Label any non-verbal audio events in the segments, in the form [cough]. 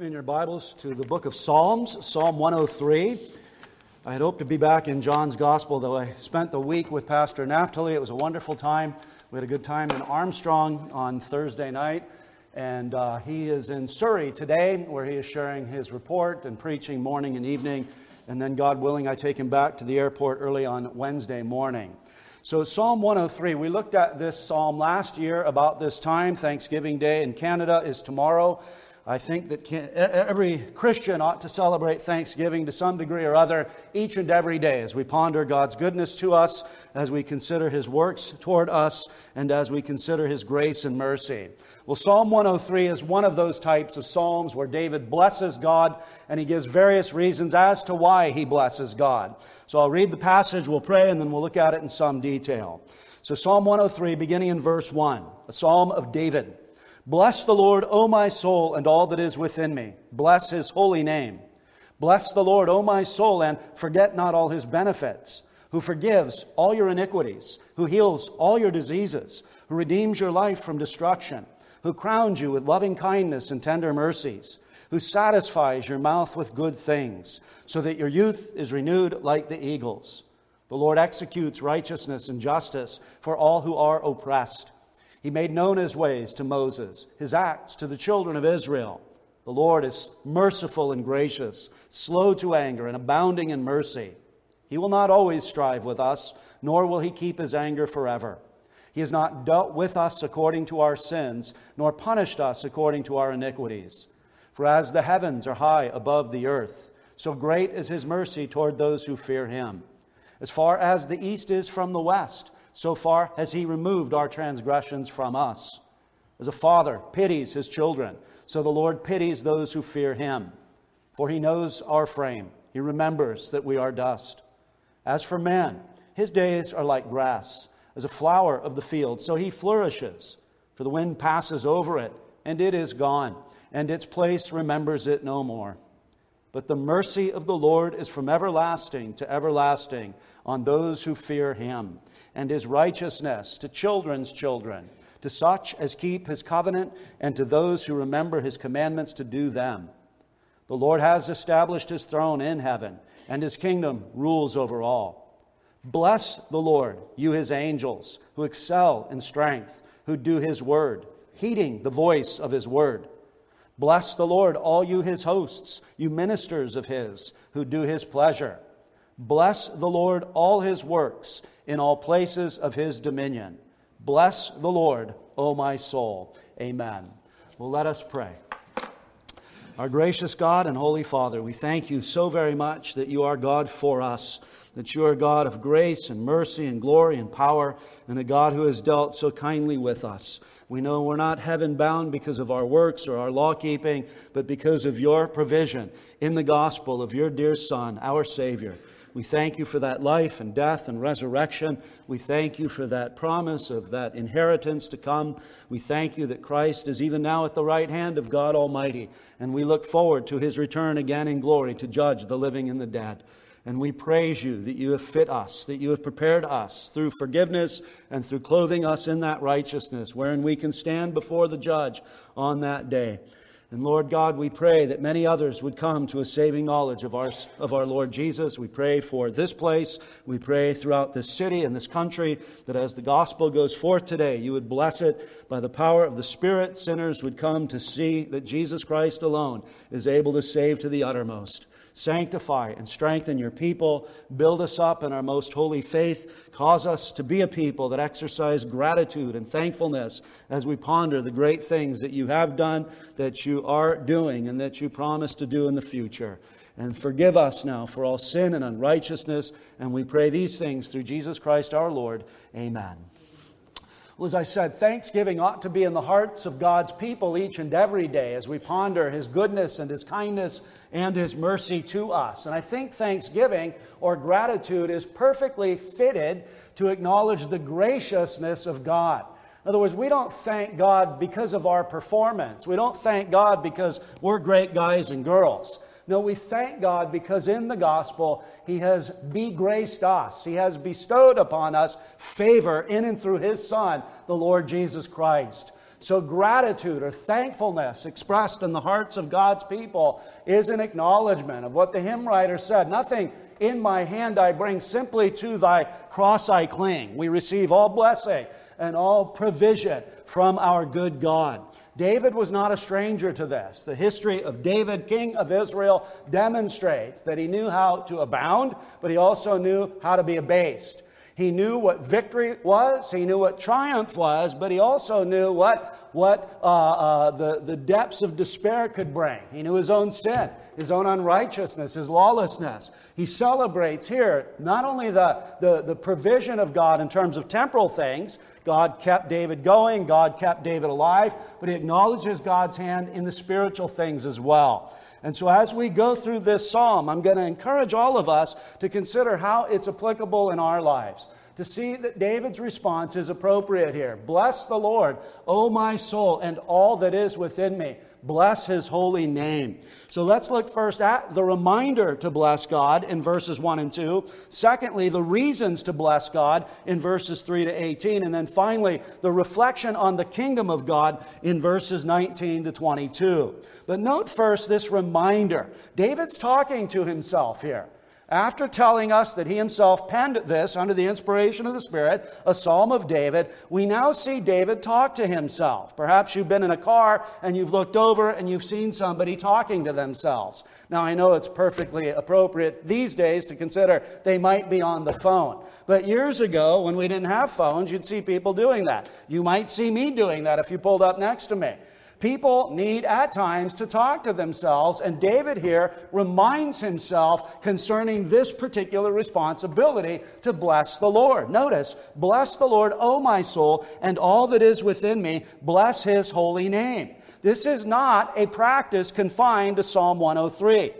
In your Bibles to the book of Psalms, Psalm 103. I had hoped to be back in John's Gospel, though I spent the week with Pastor Naphtali. It was a wonderful time. We had a good time in Armstrong on Thursday night, and uh, he is in Surrey today, where he is sharing his report and preaching morning and evening. And then, God willing, I take him back to the airport early on Wednesday morning. So, Psalm 103, we looked at this psalm last year about this time. Thanksgiving Day in Canada is tomorrow. I think that every Christian ought to celebrate Thanksgiving to some degree or other each and every day as we ponder God's goodness to us, as we consider His works toward us, and as we consider His grace and mercy. Well, Psalm 103 is one of those types of Psalms where David blesses God and he gives various reasons as to why he blesses God. So I'll read the passage, we'll pray, and then we'll look at it in some detail. So, Psalm 103, beginning in verse 1, a psalm of David. Bless the Lord, O my soul, and all that is within me. Bless his holy name. Bless the Lord, O my soul, and forget not all his benefits, who forgives all your iniquities, who heals all your diseases, who redeems your life from destruction, who crowns you with loving kindness and tender mercies, who satisfies your mouth with good things, so that your youth is renewed like the eagles. The Lord executes righteousness and justice for all who are oppressed. He made known his ways to Moses, his acts to the children of Israel. The Lord is merciful and gracious, slow to anger, and abounding in mercy. He will not always strive with us, nor will he keep his anger forever. He has not dealt with us according to our sins, nor punished us according to our iniquities. For as the heavens are high above the earth, so great is his mercy toward those who fear him. As far as the east is from the west, so far has he removed our transgressions from us. As a father pities his children, so the Lord pities those who fear him. For he knows our frame, he remembers that we are dust. As for man, his days are like grass, as a flower of the field, so he flourishes. For the wind passes over it, and it is gone, and its place remembers it no more. But the mercy of the Lord is from everlasting to everlasting on those who fear him and his righteousness to children's children, to such as keep his covenant, and to those who remember his commandments to do them. The Lord has established his throne in heaven, and his kingdom rules over all. Bless the Lord, you his angels, who excel in strength, who do his word, heeding the voice of his word. Bless the Lord, all you his hosts, you ministers of his, who do his pleasure. Bless the Lord, all his works in all places of his dominion. Bless the Lord, O my soul. Amen. Well, let us pray. Our gracious God and Holy Father, we thank you so very much that you are God for us, that you are God of grace and mercy and glory and power, and a God who has dealt so kindly with us. We know we're not heaven bound because of our works or our law keeping, but because of your provision in the gospel of your dear Son, our Savior. We thank you for that life and death and resurrection. We thank you for that promise of that inheritance to come. We thank you that Christ is even now at the right hand of God Almighty, and we look forward to his return again in glory to judge the living and the dead. And we praise you that you have fit us, that you have prepared us through forgiveness and through clothing us in that righteousness, wherein we can stand before the judge on that day. And Lord God, we pray that many others would come to a saving knowledge of our, of our Lord Jesus. We pray for this place. We pray throughout this city and this country that as the gospel goes forth today, you would bless it by the power of the Spirit. Sinners would come to see that Jesus Christ alone is able to save to the uttermost. Sanctify and strengthen your people. Build us up in our most holy faith. Cause us to be a people that exercise gratitude and thankfulness as we ponder the great things that you have done, that you are doing, and that you promise to do in the future. And forgive us now for all sin and unrighteousness. And we pray these things through Jesus Christ our Lord. Amen. Well, as I said, Thanksgiving ought to be in the hearts of God's people each and every day as we ponder His goodness and His kindness and His mercy to us. And I think Thanksgiving or gratitude is perfectly fitted to acknowledge the graciousness of God. In other words, we don't thank God because of our performance. We don't thank God because we're great guys and girls. No, we thank God because in the gospel, He has begraced us. He has bestowed upon us favor in and through His Son, the Lord Jesus Christ. So, gratitude or thankfulness expressed in the hearts of God's people is an acknowledgement of what the hymn writer said. Nothing in my hand I bring, simply to thy cross I cling. We receive all blessing and all provision from our good God. David was not a stranger to this. The history of David, king of Israel, demonstrates that he knew how to abound, but he also knew how to be abased. He knew what victory was, he knew what triumph was, but he also knew what, what uh, uh, the, the depths of despair could bring. He knew his own sin, his own unrighteousness, his lawlessness. He celebrates here not only the, the, the provision of God in terms of temporal things, God kept David going, God kept David alive, but he acknowledges God's hand in the spiritual things as well. And so, as we go through this psalm, I'm going to encourage all of us to consider how it's applicable in our lives. To see that David's response is appropriate here. Bless the Lord, O my soul, and all that is within me. Bless his holy name. So let's look first at the reminder to bless God in verses 1 and 2. Secondly, the reasons to bless God in verses 3 to 18. And then finally, the reflection on the kingdom of God in verses 19 to 22. But note first this reminder. David's talking to himself here. After telling us that he himself penned this under the inspiration of the Spirit, a psalm of David, we now see David talk to himself. Perhaps you've been in a car and you've looked over and you've seen somebody talking to themselves. Now, I know it's perfectly appropriate these days to consider they might be on the phone. But years ago, when we didn't have phones, you'd see people doing that. You might see me doing that if you pulled up next to me. People need at times to talk to themselves, and David here reminds himself concerning this particular responsibility to bless the Lord. Notice, bless the Lord, O my soul, and all that is within me, bless his holy name. This is not a practice confined to Psalm 103.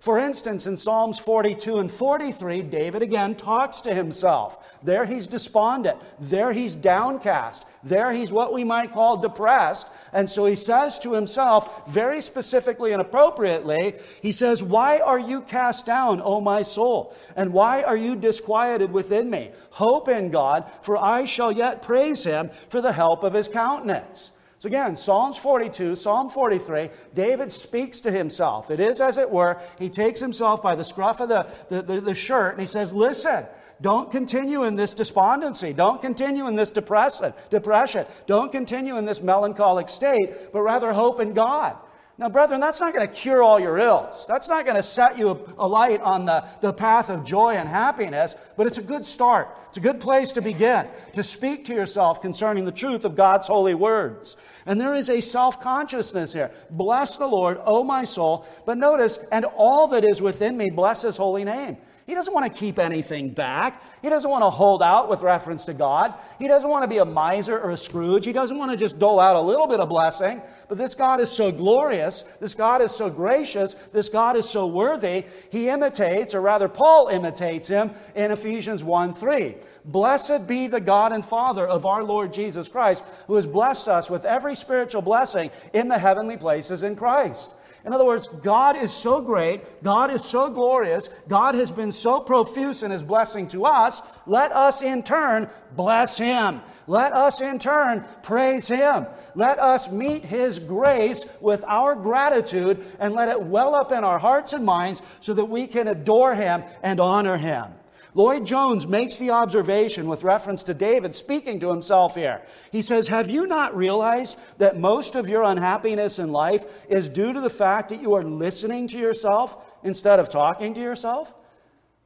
For instance, in Psalms 42 and 43, David again talks to himself. There he's despondent. There he's downcast. There he's what we might call depressed. And so he says to himself, very specifically and appropriately, he says, Why are you cast down, O my soul? And why are you disquieted within me? Hope in God, for I shall yet praise him for the help of his countenance. So again, Psalms 42, Psalm 43, David speaks to himself. It is, as it were, he takes himself by the scruff of the, the, the, the shirt and he says, Listen, don't continue in this despondency. Don't continue in this depression, depression. Don't continue in this melancholic state, but rather hope in God. Now, brethren, that's not going to cure all your ills. That's not going to set you alight on the, the path of joy and happiness, but it's a good start. It's a good place to begin, to speak to yourself concerning the truth of God's holy words. And there is a self consciousness here. Bless the Lord, O my soul. But notice, and all that is within me, bless his holy name. He doesn't want to keep anything back. He doesn't want to hold out with reference to God. He doesn't want to be a miser or a Scrooge. He doesn't want to just dole out a little bit of blessing. But this God is so glorious. This God is so gracious. This God is so worthy. He imitates, or rather, Paul imitates him in Ephesians 1 3. Blessed be the God and Father of our Lord Jesus Christ, who has blessed us with every spiritual blessing in the heavenly places in Christ. In other words, God is so great, God is so glorious, God has been so profuse in his blessing to us. Let us in turn bless him. Let us in turn praise him. Let us meet his grace with our gratitude and let it well up in our hearts and minds so that we can adore him and honor him. Lloyd Jones makes the observation with reference to David speaking to himself here. He says, Have you not realized that most of your unhappiness in life is due to the fact that you are listening to yourself instead of talking to yourself?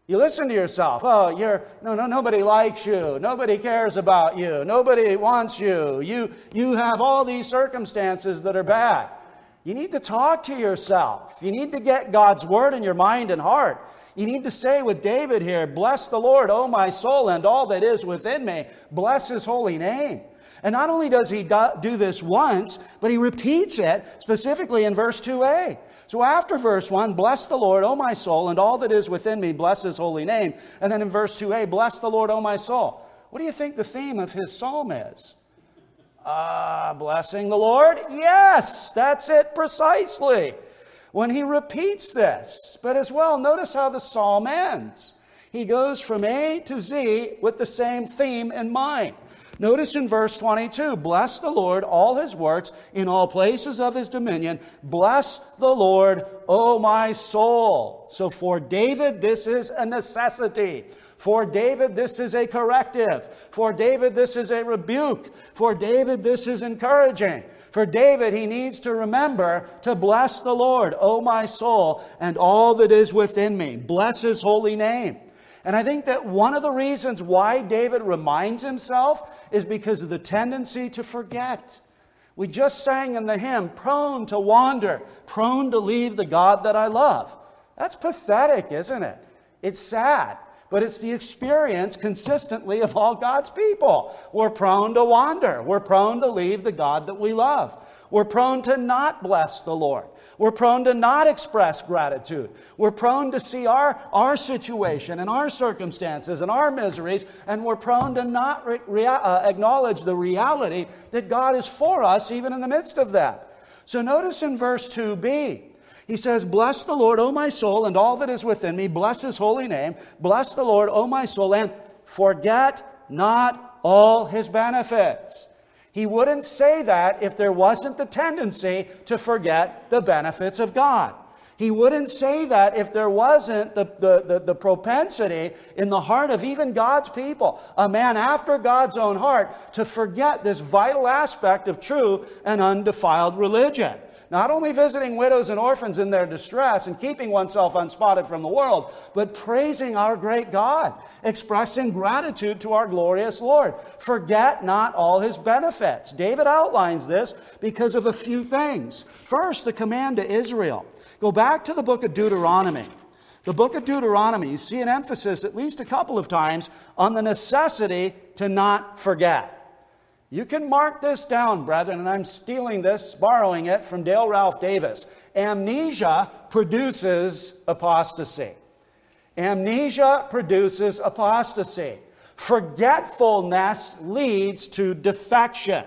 You listen to yourself. Oh, you're no, no. Nobody likes you. Nobody cares about you. Nobody wants you. You, you have all these circumstances that are bad. You need to talk to yourself. You need to get God's word in your mind and heart. You need to say with David here, Bless the Lord, O my soul, and all that is within me. Bless his holy name. And not only does he do this once, but he repeats it specifically in verse 2a. So after verse 1, bless the Lord, O my soul, and all that is within me, bless his holy name. And then in verse 2a, bless the Lord, O my soul. What do you think the theme of his psalm is? Ah, uh, blessing the Lord? Yes, that's it precisely when he repeats this. But as well, notice how the psalm ends. He goes from A to Z with the same theme in mind. Notice in verse 22 Bless the Lord, all his works, in all places of his dominion. Bless the Lord, O my soul. So for David, this is a necessity. For David, this is a corrective. For David, this is a rebuke. For David, this is encouraging. For David, he needs to remember to bless the Lord, O my soul, and all that is within me. Bless his holy name. And I think that one of the reasons why David reminds himself is because of the tendency to forget. We just sang in the hymn, prone to wander, prone to leave the God that I love. That's pathetic, isn't it? It's sad, but it's the experience consistently of all God's people. We're prone to wander, we're prone to leave the God that we love. We're prone to not bless the Lord. We're prone to not express gratitude. We're prone to see our, our situation and our circumstances and our miseries, and we're prone to not re- rea- uh, acknowledge the reality that God is for us even in the midst of that. So notice in verse 2b, he says, Bless the Lord, O my soul, and all that is within me. Bless his holy name. Bless the Lord, O my soul, and forget not all his benefits. He wouldn't say that if there wasn't the tendency to forget the benefits of God. He wouldn't say that if there wasn't the, the, the, the, propensity in the heart of even God's people, a man after God's own heart, to forget this vital aspect of true and undefiled religion. Not only visiting widows and orphans in their distress and keeping oneself unspotted from the world, but praising our great God, expressing gratitude to our glorious Lord. Forget not all his benefits. David outlines this because of a few things. First, the command to Israel. Go back to the book of Deuteronomy. The book of Deuteronomy, you see an emphasis at least a couple of times on the necessity to not forget. You can mark this down, brethren, and I'm stealing this, borrowing it from Dale Ralph Davis. Amnesia produces apostasy. Amnesia produces apostasy. Forgetfulness leads to defection.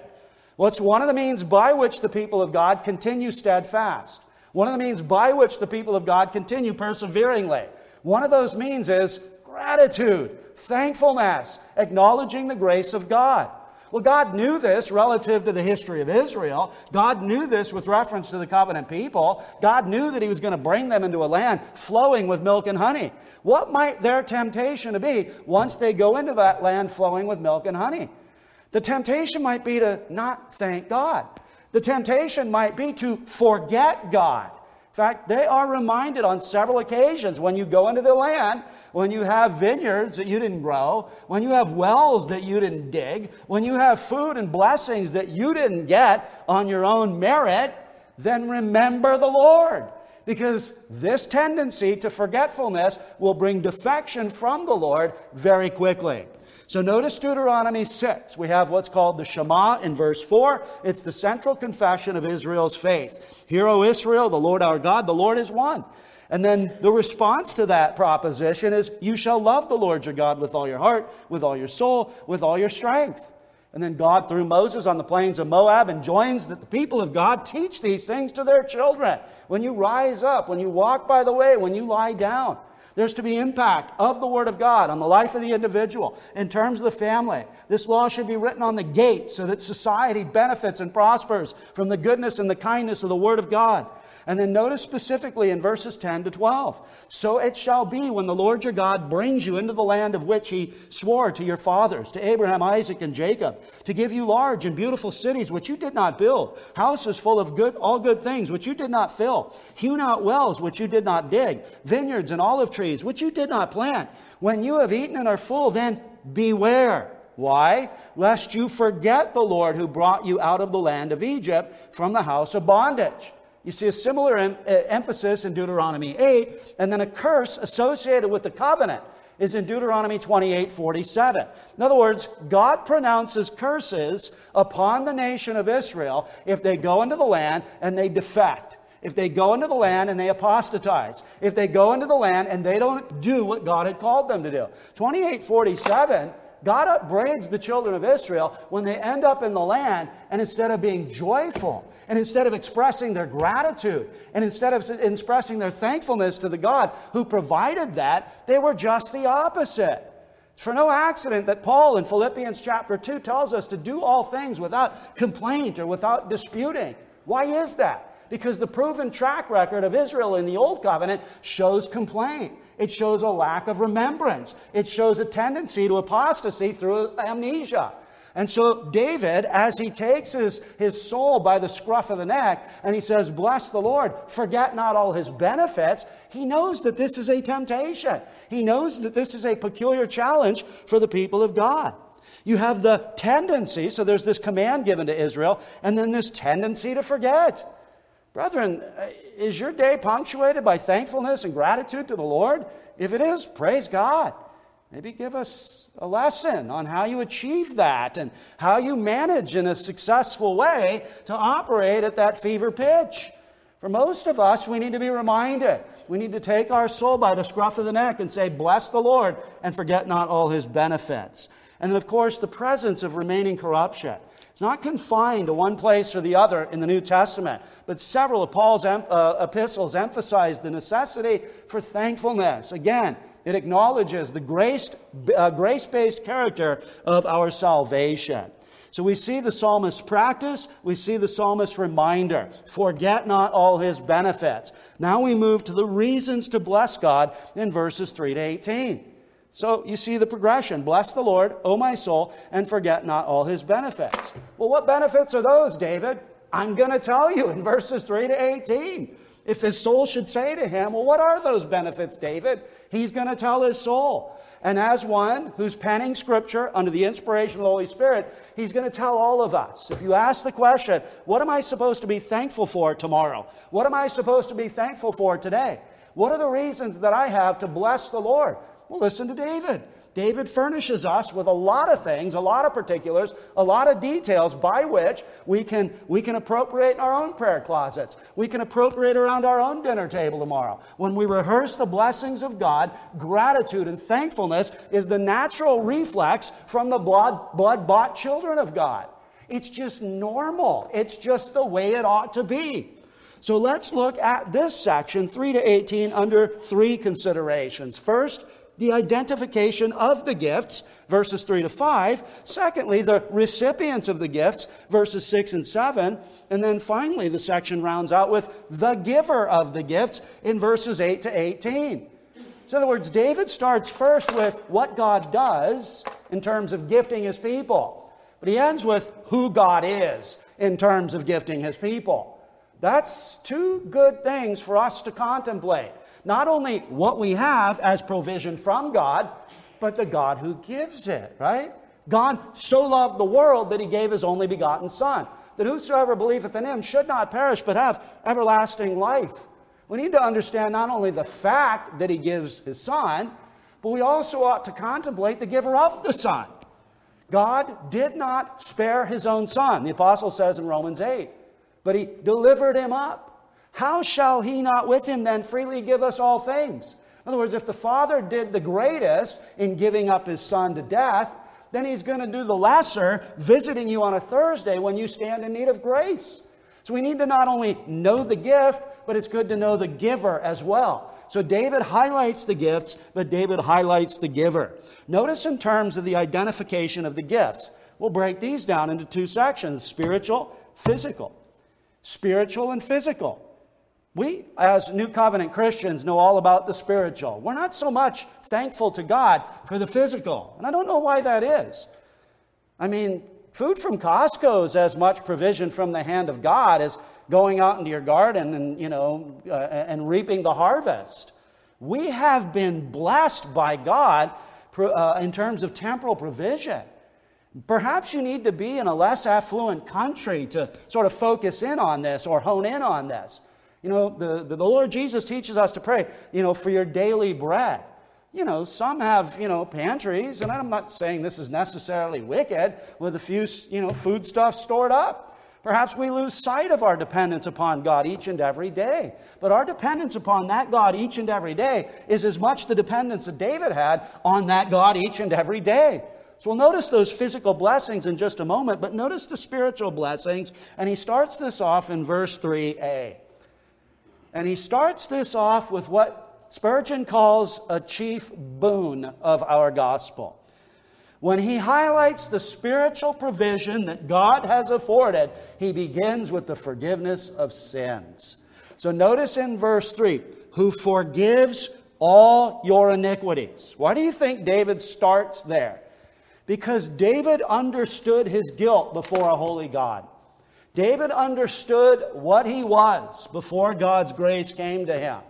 What's one of the means by which the people of God continue steadfast? One of the means by which the people of God continue perseveringly. One of those means is gratitude, thankfulness, acknowledging the grace of God. Well, God knew this relative to the history of Israel. God knew this with reference to the covenant people. God knew that He was going to bring them into a land flowing with milk and honey. What might their temptation be once they go into that land flowing with milk and honey? The temptation might be to not thank God. The temptation might be to forget God fact, they are reminded on several occasions when you go into the land, when you have vineyards that you didn't grow, when you have wells that you didn't dig, when you have food and blessings that you didn't get on your own merit, then remember the Lord. Because this tendency to forgetfulness will bring defection from the Lord very quickly. So notice Deuteronomy 6. We have what's called the Shema in verse 4. It's the central confession of Israel's faith. Hear, O Israel, the Lord our God, the Lord is one. And then the response to that proposition is, You shall love the Lord your God with all your heart, with all your soul, with all your strength. And then God, through Moses on the plains of Moab, enjoins that the people of God teach these things to their children. When you rise up, when you walk by the way, when you lie down. There's to be impact of the Word of God on the life of the individual in terms of the family. This law should be written on the gate so that society benefits and prospers from the goodness and the kindness of the Word of God. And then notice specifically in verses 10 to 12. So it shall be when the Lord your God brings you into the land of which he swore to your fathers, to Abraham, Isaac, and Jacob, to give you large and beautiful cities which you did not build, houses full of good, all good things which you did not fill, hewn out wells which you did not dig, vineyards and olive trees which you did not plant. When you have eaten and are full, then beware. Why? Lest you forget the Lord who brought you out of the land of Egypt from the house of bondage. You see a similar em- uh, emphasis in Deuteronomy 8, and then a curse associated with the covenant is in Deuteronomy 28 47. In other words, God pronounces curses upon the nation of Israel if they go into the land and they defect. If they go into the land and they apostatize. If they go into the land and they don't do what God had called them to do. 2847 God upbraids the children of Israel when they end up in the land and instead of being joyful and instead of expressing their gratitude and instead of expressing their thankfulness to the God who provided that, they were just the opposite. It's for no accident that Paul in Philippians chapter 2 tells us to do all things without complaint or without disputing. Why is that? Because the proven track record of Israel in the Old Covenant shows complaint. It shows a lack of remembrance. It shows a tendency to apostasy through amnesia. And so, David, as he takes his, his soul by the scruff of the neck and he says, Bless the Lord, forget not all his benefits, he knows that this is a temptation. He knows that this is a peculiar challenge for the people of God. You have the tendency, so there's this command given to Israel, and then this tendency to forget. Brethren, uh, is your day punctuated by thankfulness and gratitude to the Lord? If it is, praise God. Maybe give us a lesson on how you achieve that and how you manage in a successful way to operate at that fever pitch. For most of us, we need to be reminded. We need to take our soul by the scruff of the neck and say, Bless the Lord, and forget not all his benefits. And then, of course, the presence of remaining corruption. It's not confined to one place or the other in the New Testament, but several of Paul's uh, epistles emphasize the necessity for thankfulness. Again, it acknowledges the grace uh, based character of our salvation. So we see the psalmist's practice, we see the psalmist's reminder. Forget not all his benefits. Now we move to the reasons to bless God in verses 3 to 18. So you see the progression. Bless the Lord, O my soul, and forget not all his benefits. Well, what benefits are those, David? I'm going to tell you in verses 3 to 18. If his soul should say to him, Well, what are those benefits, David? He's going to tell his soul. And as one who's penning scripture under the inspiration of the Holy Spirit, he's going to tell all of us. If you ask the question, What am I supposed to be thankful for tomorrow? What am I supposed to be thankful for today? What are the reasons that I have to bless the Lord? Well, listen to David. David furnishes us with a lot of things, a lot of particulars, a lot of details by which we can, we can appropriate in our own prayer closets. We can appropriate around our own dinner table tomorrow. When we rehearse the blessings of God, gratitude and thankfulness is the natural reflex from the blood, blood bought children of God. It's just normal. It's just the way it ought to be. So let's look at this section, 3 to 18, under three considerations. First, the identification of the gifts, verses 3 to 5. Secondly, the recipients of the gifts, verses 6 and 7. And then finally, the section rounds out with the giver of the gifts in verses 8 to 18. So, in other words, David starts first with what God does in terms of gifting his people, but he ends with who God is in terms of gifting his people. That's two good things for us to contemplate. Not only what we have as provision from God, but the God who gives it, right? God so loved the world that he gave his only begotten Son, that whosoever believeth in him should not perish, but have everlasting life. We need to understand not only the fact that he gives his Son, but we also ought to contemplate the giver of the Son. God did not spare his own Son, the apostle says in Romans 8, but he delivered him up how shall he not with him then freely give us all things? In other words, if the Father did the greatest in giving up his Son to death, then he's going to do the lesser, visiting you on a Thursday when you stand in need of grace. So we need to not only know the gift, but it's good to know the giver as well. So David highlights the gifts, but David highlights the giver. Notice in terms of the identification of the gifts, we'll break these down into two sections spiritual, physical. Spiritual and physical. We, as New Covenant Christians, know all about the spiritual. We're not so much thankful to God for the physical. And I don't know why that is. I mean, food from Costco is as much provision from the hand of God as going out into your garden and, you know, uh, and reaping the harvest. We have been blessed by God uh, in terms of temporal provision. Perhaps you need to be in a less affluent country to sort of focus in on this or hone in on this. You know, the, the, the Lord Jesus teaches us to pray, you know, for your daily bread. You know, some have, you know, pantries, and I'm not saying this is necessarily wicked with a few, you know, foodstuffs stored up. Perhaps we lose sight of our dependence upon God each and every day. But our dependence upon that God each and every day is as much the dependence that David had on that God each and every day. So we'll notice those physical blessings in just a moment, but notice the spiritual blessings. And he starts this off in verse 3a. And he starts this off with what Spurgeon calls a chief boon of our gospel. When he highlights the spiritual provision that God has afforded, he begins with the forgiveness of sins. So notice in verse 3 who forgives all your iniquities. Why do you think David starts there? Because David understood his guilt before a holy God. David understood what he was before God's grace came to him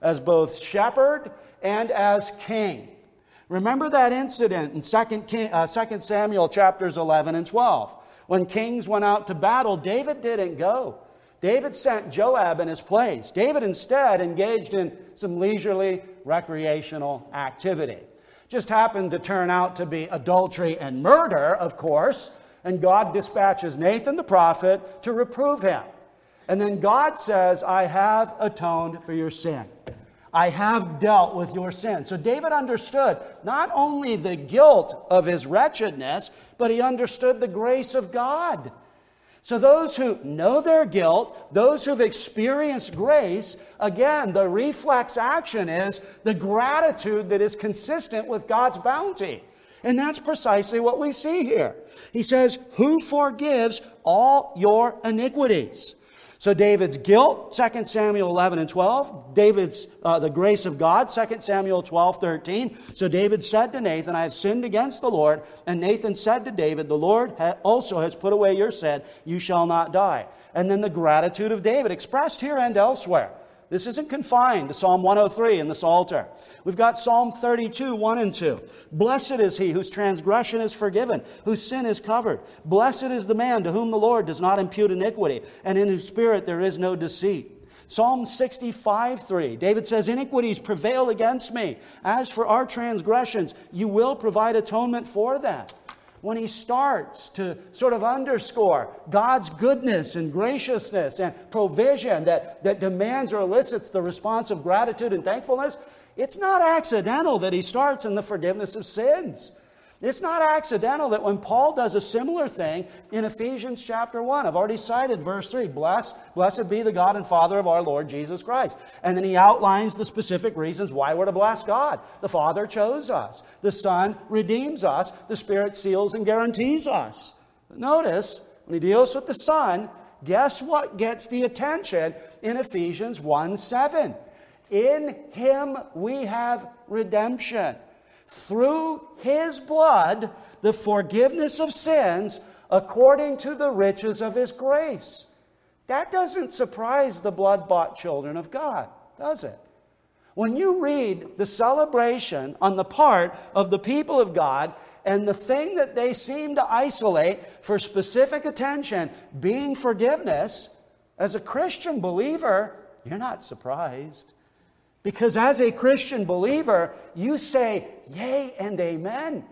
as both shepherd and as king. Remember that incident in 2, king, uh, 2 Samuel chapters 11 and 12. When kings went out to battle, David didn't go. David sent Joab in his place. David instead engaged in some leisurely recreational activity. Just happened to turn out to be adultery and murder, of course, and God dispatches Nathan the prophet to reprove him. And then God says, I have atoned for your sin. I have dealt with your sin. So David understood not only the guilt of his wretchedness, but he understood the grace of God. So, those who know their guilt, those who've experienced grace, again, the reflex action is the gratitude that is consistent with God's bounty. And that's precisely what we see here. He says, Who forgives all your iniquities? So David's guilt, 2 Samuel 11 and 12. David's, uh, the grace of God, 2 Samuel 12, 13. So David said to Nathan, I have sinned against the Lord. And Nathan said to David, The Lord ha- also has put away your sin. You shall not die. And then the gratitude of David expressed here and elsewhere. This isn't confined to Psalm 103 in the Psalter. We've got Psalm 32, 1 and 2. Blessed is he whose transgression is forgiven, whose sin is covered. Blessed is the man to whom the Lord does not impute iniquity, and in whose spirit there is no deceit. Psalm 65, 3. David says, Iniquities prevail against me. As for our transgressions, you will provide atonement for them when he starts to sort of underscore God's goodness and graciousness and provision that, that demands or elicits the response of gratitude and thankfulness, it's not accidental that he starts in the forgiveness of sins. It's not accidental that when Paul does a similar thing in Ephesians chapter 1, I've already cited verse 3 Bless, Blessed be the God and Father of our Lord Jesus Christ. And then he outlines the specific reasons why we're to bless God. The Father chose us, the Son redeems us, the Spirit seals and guarantees us. But notice, when he deals with the Son, guess what gets the attention in Ephesians 1 7? In him we have redemption through his blood the forgiveness of sins according to the riches of his grace. That doesn't surprise the blood bought children of God, does it? When you read the celebration on the part of the people of God and the thing that they seem to isolate for specific attention being forgiveness, as a Christian believer, you're not surprised. Because as a Christian believer, you say, Yay and Amen.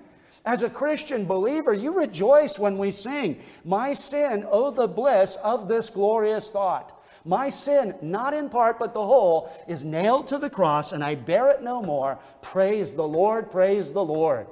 As a Christian believer, you rejoice when we sing, My sin, oh, the bliss of this glorious thought. My sin, not in part but the whole, is nailed to the cross, and I bear it no more. Praise the Lord, praise the Lord.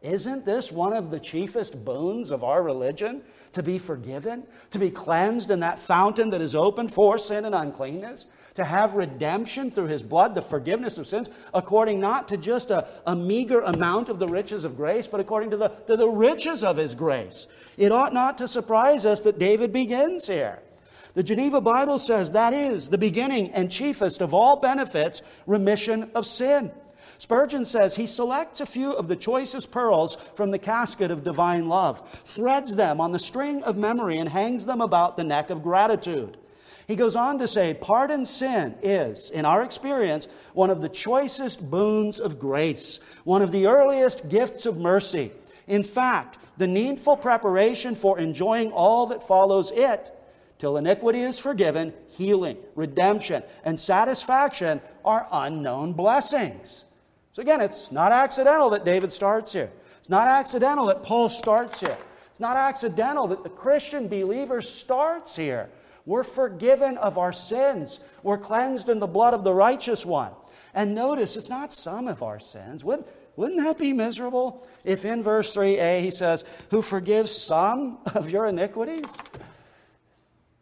Isn't this one of the chiefest boons of our religion? To be forgiven, to be cleansed in that fountain that is open for sin and uncleanness? To have redemption through his blood, the forgiveness of sins, according not to just a, a meager amount of the riches of grace, but according to the, to the riches of his grace. It ought not to surprise us that David begins here. The Geneva Bible says that is the beginning and chiefest of all benefits, remission of sin. Spurgeon says he selects a few of the choicest pearls from the casket of divine love, threads them on the string of memory, and hangs them about the neck of gratitude. He goes on to say, Pardon sin is, in our experience, one of the choicest boons of grace, one of the earliest gifts of mercy. In fact, the needful preparation for enjoying all that follows it, till iniquity is forgiven, healing, redemption, and satisfaction are unknown blessings. So again, it's not accidental that David starts here. It's not accidental that Paul starts here. It's not accidental that the Christian believer starts here. We're forgiven of our sins. We're cleansed in the blood of the righteous one. And notice, it's not some of our sins. Wouldn't, wouldn't that be miserable if in verse 3a he says, Who forgives some of your iniquities?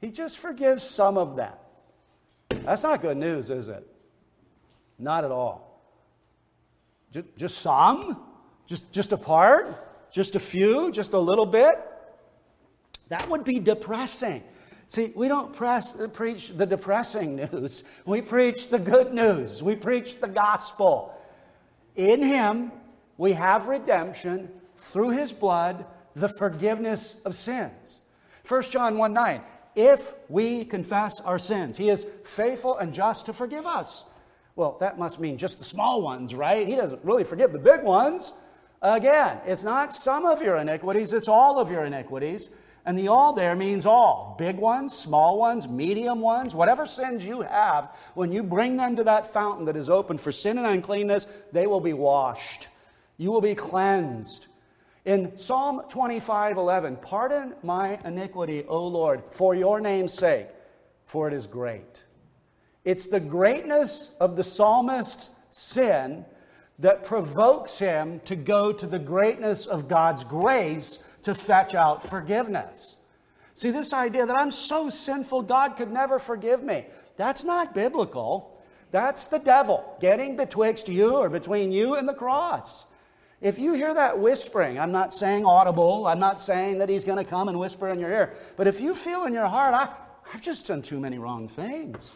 He just forgives some of them. That's not good news, is it? Not at all. Just, just some? Just, just a part? Just a few, just a little bit? That would be depressing. See, we don't press, uh, preach the depressing [laughs] news. We preach the good news. We preach the gospel. In Him, we have redemption through His blood, the forgiveness of sins. 1 John 1 9. If we confess our sins, He is faithful and just to forgive us. Well, that must mean just the small ones, right? He doesn't really forgive the big ones. Again, it's not some of your iniquities, it's all of your iniquities. And the all there means all big ones, small ones, medium ones, whatever sins you have, when you bring them to that fountain that is open for sin and uncleanness, they will be washed. You will be cleansed. In Psalm 25 11, pardon my iniquity, O Lord, for your name's sake, for it is great. It's the greatness of the psalmist's sin that provokes him to go to the greatness of God's grace to fetch out forgiveness. See, this idea that I'm so sinful, God could never forgive me, that's not biblical. That's the devil getting betwixt you or between you and the cross. If you hear that whispering, I'm not saying audible, I'm not saying that he's going to come and whisper in your ear, but if you feel in your heart, I, I've just done too many wrong things,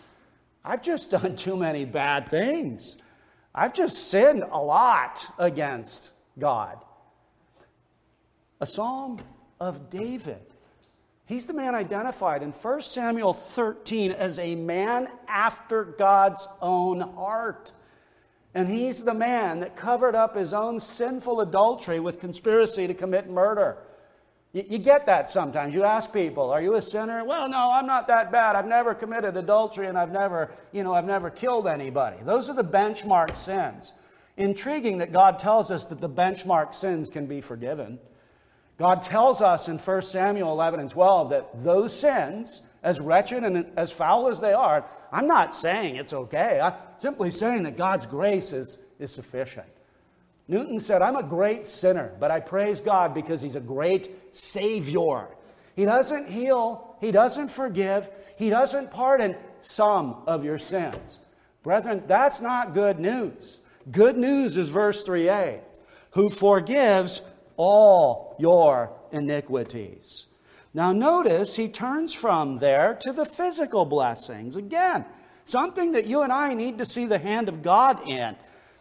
I've just [laughs] done too many bad things, I've just sinned a lot against God a psalm of David. He's the man identified in 1 Samuel 13 as a man after God's own heart. And he's the man that covered up his own sinful adultery with conspiracy to commit murder. You, you, get that sometimes. You ask people, "Are you a sinner?" Well, no, I'm not that bad. I've never committed adultery and I've never, you know, I've never killed anybody. Those are the benchmark sins. Intriguing that God tells us that the benchmark sins can be forgiven. God tells us in 1 Samuel 11 and 12 that those sins, as wretched and as foul as they are, I'm not saying it's okay. I'm simply saying that God's grace is, is sufficient. Newton said, I'm a great sinner, but I praise God because He's a great Savior. He doesn't heal, He doesn't forgive, He doesn't pardon some of your sins. Brethren, that's not good news. Good news is verse 3a who forgives all your iniquities. Now, notice he turns from there to the physical blessings. Again, something that you and I need to see the hand of God in.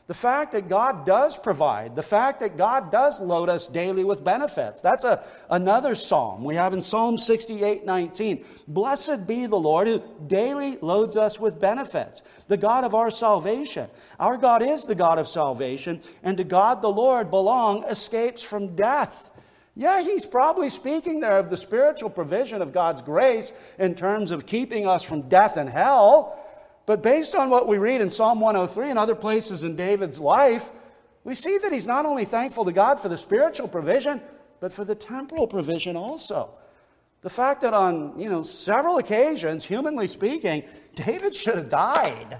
The fact that God does provide, the fact that God does load us daily with benefits. That's a, another psalm we have in Psalm 68 19. Blessed be the Lord who daily loads us with benefits, the God of our salvation. Our God is the God of salvation, and to God the Lord belong escapes from death. Yeah, he's probably speaking there of the spiritual provision of God's grace in terms of keeping us from death and hell. But based on what we read in Psalm 103 and other places in David's life, we see that he's not only thankful to God for the spiritual provision, but for the temporal provision also. The fact that on, you know, several occasions, humanly speaking, David should have died.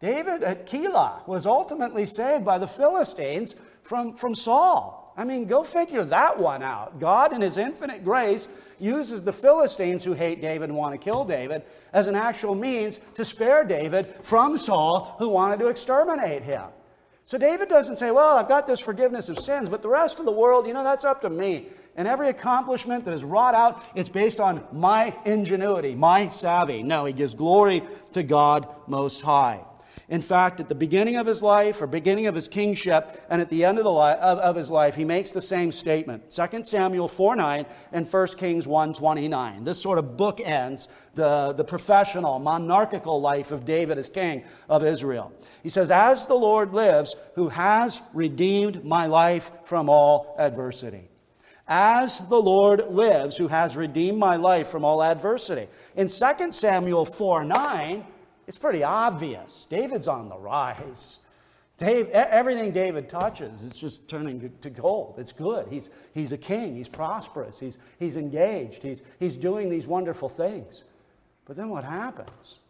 David at Keilah was ultimately saved by the Philistines from, from Saul. I mean, go figure that one out. God, in His infinite grace, uses the Philistines who hate David and want to kill David as an actual means to spare David from Saul who wanted to exterminate him. So David doesn't say, Well, I've got this forgiveness of sins, but the rest of the world, you know, that's up to me. And every accomplishment that is wrought out, it's based on my ingenuity, my savvy. No, he gives glory to God Most High. In fact, at the beginning of his life or beginning of his kingship and at the end of, the li- of, of his life, he makes the same statement. 2 Samuel 4 9 and 1 Kings 1 29. This sort of bookends the, the professional, monarchical life of David as king of Israel. He says, As the Lord lives, who has redeemed my life from all adversity. As the Lord lives, who has redeemed my life from all adversity. In 2 Samuel 4 9, it's pretty obvious. David's on the rise. Dave, everything David touches, it's just turning to gold. It's good. He's, he's a king. He's prosperous. He's, he's engaged. He's, he's doing these wonderful things. But then what happens?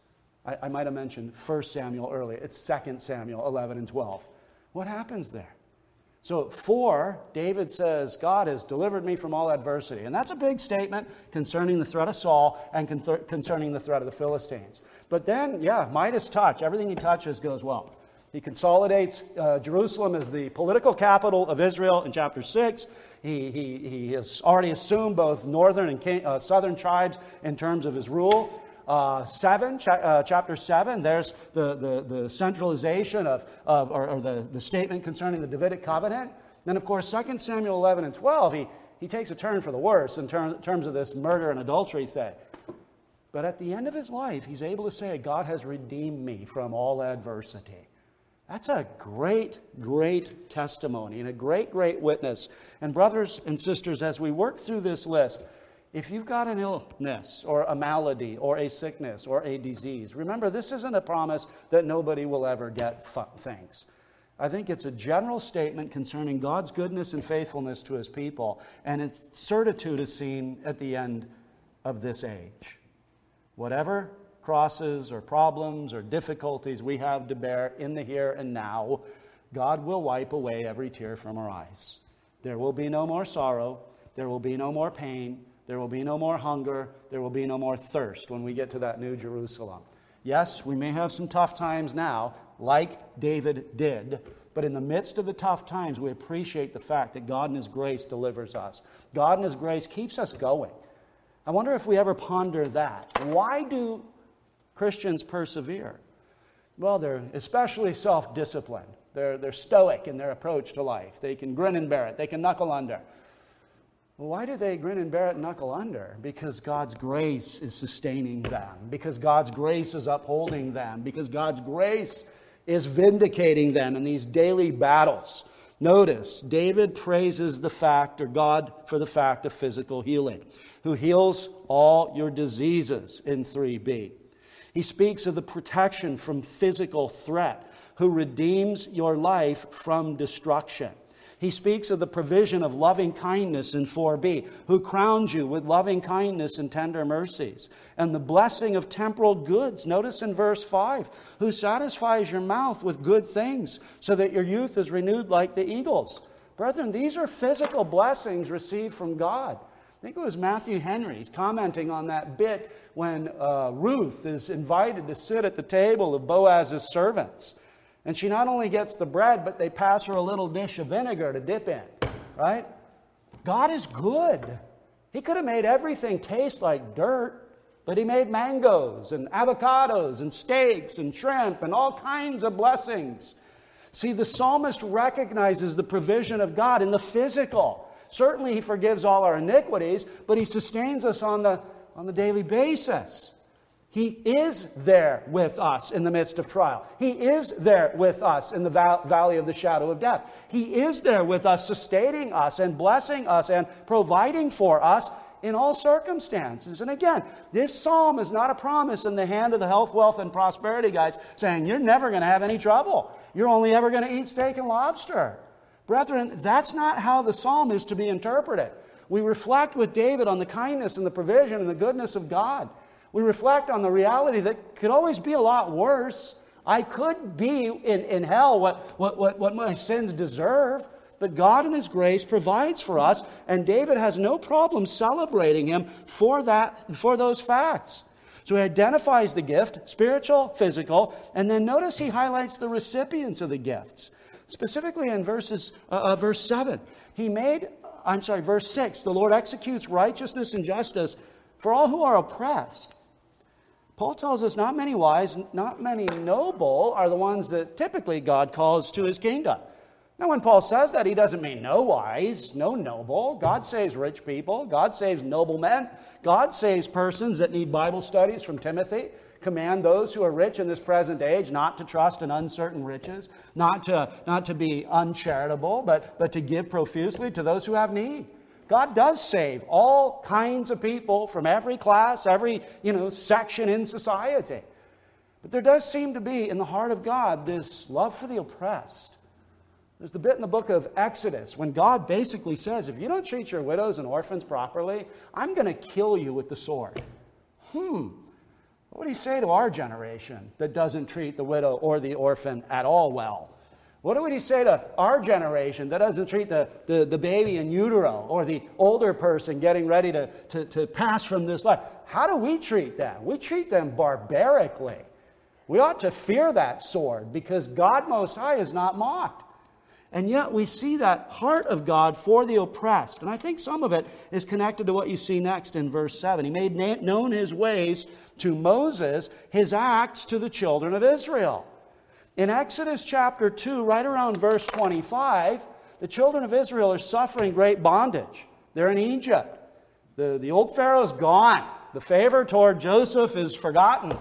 I, I might have mentioned 1 Samuel earlier. It's 2 Samuel 11 and 12. What happens there? So, four, David says, God has delivered me from all adversity. And that's a big statement concerning the threat of Saul and concerning the threat of the Philistines. But then, yeah, Midas touch. Everything he touches goes well. He consolidates uh, Jerusalem as the political capital of Israel in chapter 6. He, he, he has already assumed both northern and king, uh, southern tribes in terms of his rule. Uh, 7, cha- uh, chapter 7, there's the, the, the centralization of, of or, or, the, the statement concerning the Davidic covenant. Then, of course, 2 Samuel 11 and 12, he, he takes a turn for the worse in ter- terms of this murder and adultery thing. But at the end of his life, he's able to say, God has redeemed me from all adversity. That's a great, great testimony and a great, great witness. And, brothers and sisters, as we work through this list, if you've got an illness or a malady or a sickness or a disease, remember this isn't a promise that nobody will ever get things. I think it's a general statement concerning God's goodness and faithfulness to his people, and its certitude is seen at the end of this age. Whatever crosses or problems or difficulties we have to bear in the here and now, God will wipe away every tear from our eyes. There will be no more sorrow. There will be no more pain. There will be no more hunger. There will be no more thirst when we get to that new Jerusalem. Yes, we may have some tough times now, like David did, but in the midst of the tough times, we appreciate the fact that God in His grace delivers us. God in His grace keeps us going. I wonder if we ever ponder that. Why do Christians persevere? Well, they're especially self disciplined. They're, they're stoic in their approach to life. They can grin and bear it, they can knuckle under. Well, why do they grin and bear it knuckle under? Because God's grace is sustaining them, because God's grace is upholding them, because God's grace is vindicating them in these daily battles. Notice, David praises the fact, or God for the fact of physical healing, who heals all your diseases in 3b. He speaks of the protection from physical threat, who redeems your life from destruction. He speaks of the provision of loving kindness in 4b, who crowns you with loving kindness and tender mercies, and the blessing of temporal goods. Notice in verse 5, who satisfies your mouth with good things, so that your youth is renewed like the eagles. Brethren, these are physical blessings received from God. I think it was Matthew Henry commenting on that bit when uh, Ruth is invited to sit at the table of Boaz's servants. And she not only gets the bread, but they pass her a little dish of vinegar to dip in, right? God is good. He could have made everything taste like dirt, but He made mangoes and avocados and steaks and shrimp and all kinds of blessings. See, the psalmist recognizes the provision of God in the physical. Certainly, He forgives all our iniquities, but He sustains us on the, on the daily basis. He is there with us in the midst of trial. He is there with us in the valley of the shadow of death. He is there with us, sustaining us and blessing us and providing for us in all circumstances. And again, this psalm is not a promise in the hand of the health, wealth, and prosperity guys saying you're never going to have any trouble. You're only ever going to eat steak and lobster. Brethren, that's not how the psalm is to be interpreted. We reflect with David on the kindness and the provision and the goodness of God. We reflect on the reality that could always be a lot worse. I could be in, in hell what, what, what, what my sins deserve, but God in His grace provides for us, and David has no problem celebrating Him for, that, for those facts. So he identifies the gift, spiritual, physical, and then notice he highlights the recipients of the gifts. Specifically in verses, uh, uh, verse 7, he made, I'm sorry, verse 6, the Lord executes righteousness and justice for all who are oppressed. Paul tells us not many wise, not many noble are the ones that typically God calls to his kingdom. Now, when Paul says that, he doesn't mean no wise, no noble. God saves rich people. God saves noble men. God saves persons that need Bible studies from Timothy command those who are rich in this present age not to trust in uncertain riches, not to, not to be uncharitable, but, but to give profusely to those who have need. God does save all kinds of people from every class, every you know, section in society. But there does seem to be in the heart of God this love for the oppressed. There's the bit in the book of Exodus when God basically says, if you don't treat your widows and orphans properly, I'm going to kill you with the sword. Hmm. What would he say to our generation that doesn't treat the widow or the orphan at all well? What would he say to our generation that doesn't treat the, the, the, baby in utero or the older person getting ready to, to, to pass from this life? How do we treat them? We treat them barbarically. We ought to fear that sword because God Most High is not mocked. And yet we see that heart of God for the oppressed. And I think some of it is connected to what you see next in verse 7. He made known his ways to Moses, his acts to the children of Israel. In Exodus chapter 2, right around verse 25, the children of Israel are suffering great bondage. They're in Egypt. The, the old Pharaoh's gone. The favor toward Joseph is forgotten.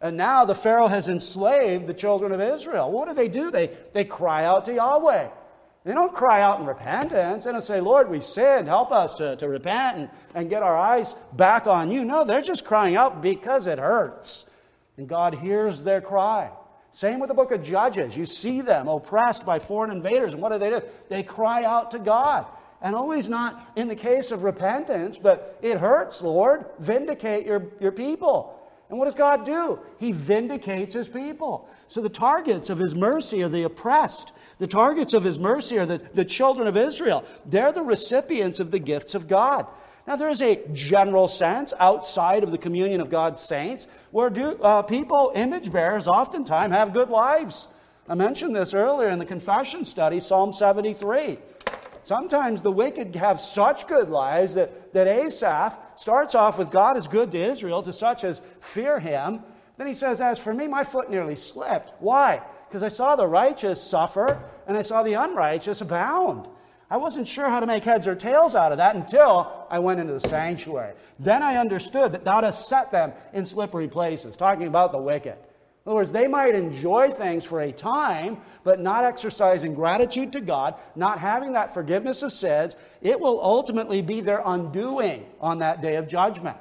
And now the Pharaoh has enslaved the children of Israel. What do they do? They, they cry out to Yahweh. They don't cry out in repentance. They don't say, Lord, we sinned. Help us to, to repent and, and get our eyes back on you. No, they're just crying out because it hurts. And God hears their cry. Same with the book of Judges. You see them oppressed by foreign invaders. And what do they do? They cry out to God. And always not in the case of repentance, but it hurts, Lord. Vindicate your, your people. And what does God do? He vindicates his people. So the targets of his mercy are the oppressed. The targets of his mercy are the, the children of Israel. They're the recipients of the gifts of God. Now, there is a general sense outside of the communion of God's saints where do, uh, people, image bearers, oftentimes have good lives. I mentioned this earlier in the confession study, Psalm 73. Sometimes the wicked have such good lives that, that Asaph starts off with God is good to Israel, to such as fear him. Then he says, As for me, my foot nearly slipped. Why? Because I saw the righteous suffer and I saw the unrighteous abound. I wasn't sure how to make heads or tails out of that until I went into the sanctuary. Then I understood that thou dost set them in slippery places, talking about the wicked. In other words, they might enjoy things for a time, but not exercising gratitude to God, not having that forgiveness of sins, it will ultimately be their undoing on that day of judgment.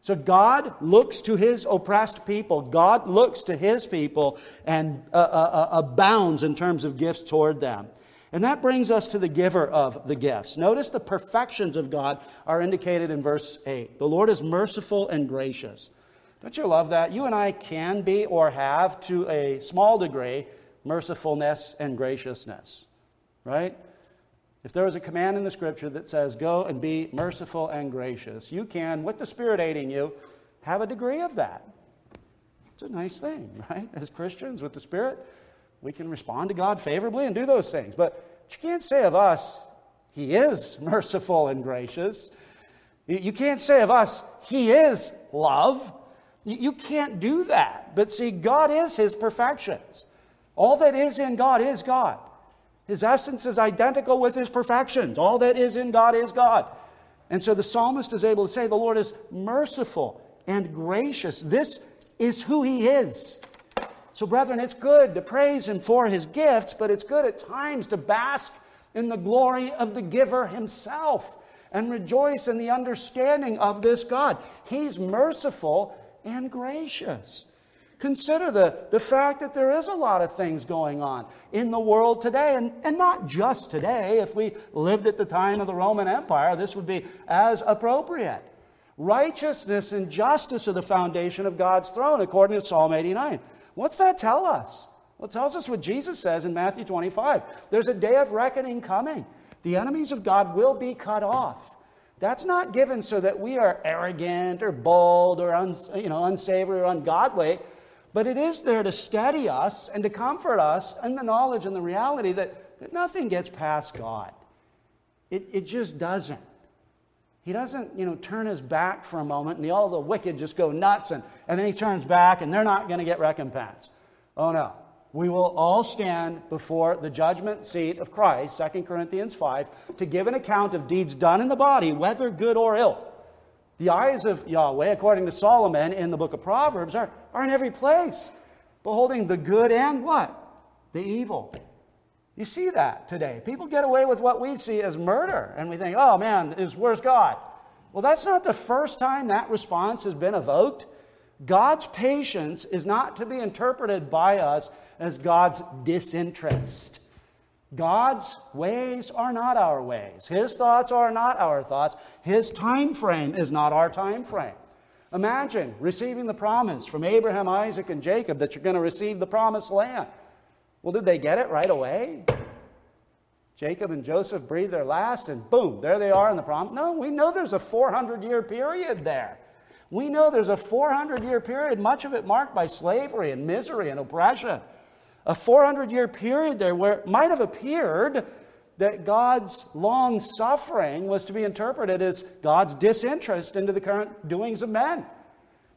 So God looks to his oppressed people. God looks to his people and uh, uh, uh, abounds in terms of gifts toward them. And that brings us to the giver of the gifts. Notice the perfections of God are indicated in verse 8. The Lord is merciful and gracious. Don't you love that? You and I can be or have, to a small degree, mercifulness and graciousness, right? If there was a command in the scripture that says, go and be merciful and gracious, you can, with the Spirit aiding you, have a degree of that. It's a nice thing, [laughs] right? As Christians, with the Spirit, we can respond to God favorably and do those things. But you can't say of us, He is merciful and gracious. You can't say of us, He is love. You can't do that. But see, God is His perfections. All that is in God is God. His essence is identical with His perfections. All that is in God is God. And so the psalmist is able to say, The Lord is merciful and gracious. This is who He is. So, brethren, it's good to praise Him for His gifts, but it's good at times to bask in the glory of the giver Himself and rejoice in the understanding of this God. He's merciful and gracious. Consider the, the fact that there is a lot of things going on in the world today, and, and not just today. If we lived at the time of the Roman Empire, this would be as appropriate. Righteousness and justice are the foundation of God's throne, according to Psalm 89. What's that tell us? Well, it tells us what Jesus says in Matthew 25. There's a day of reckoning coming. The enemies of God will be cut off. That's not given so that we are arrogant or bold or un, you know, unsavory or ungodly, but it is there to steady us and to comfort us in the knowledge and the reality that, that nothing gets past God. It, it just doesn't. He doesn't, you know, turn his back for a moment and the, all the wicked just go nuts and, and then he turns back and they're not going to get recompense. Oh no we will all stand before the judgment seat of Christ, 2 Corinthians 5, to give an account of deeds done in the body, whether good or ill. The eyes of Yahweh, according to Solomon in the book of Proverbs, are, are in every place, beholding the good and what? The evil. You see that today. People get away with what we see as murder, and we think, oh man, is, where's God? Well, that's not the first time that response has been evoked. God's patience is not to be interpreted by us as God's disinterest. God's ways are not our ways. His thoughts are not our thoughts. His time frame is not our time frame. Imagine receiving the promise from Abraham, Isaac, and Jacob that you're going to receive the promised land. Well, did they get it right away? Jacob and Joseph breathe their last, and boom, there they are in the promise. No, we know there's a 400 year period there. We know there's a 400 year period, much of it marked by slavery and misery and oppression. A 400 year period there where it might have appeared that God's long suffering was to be interpreted as God's disinterest into the current doings of men.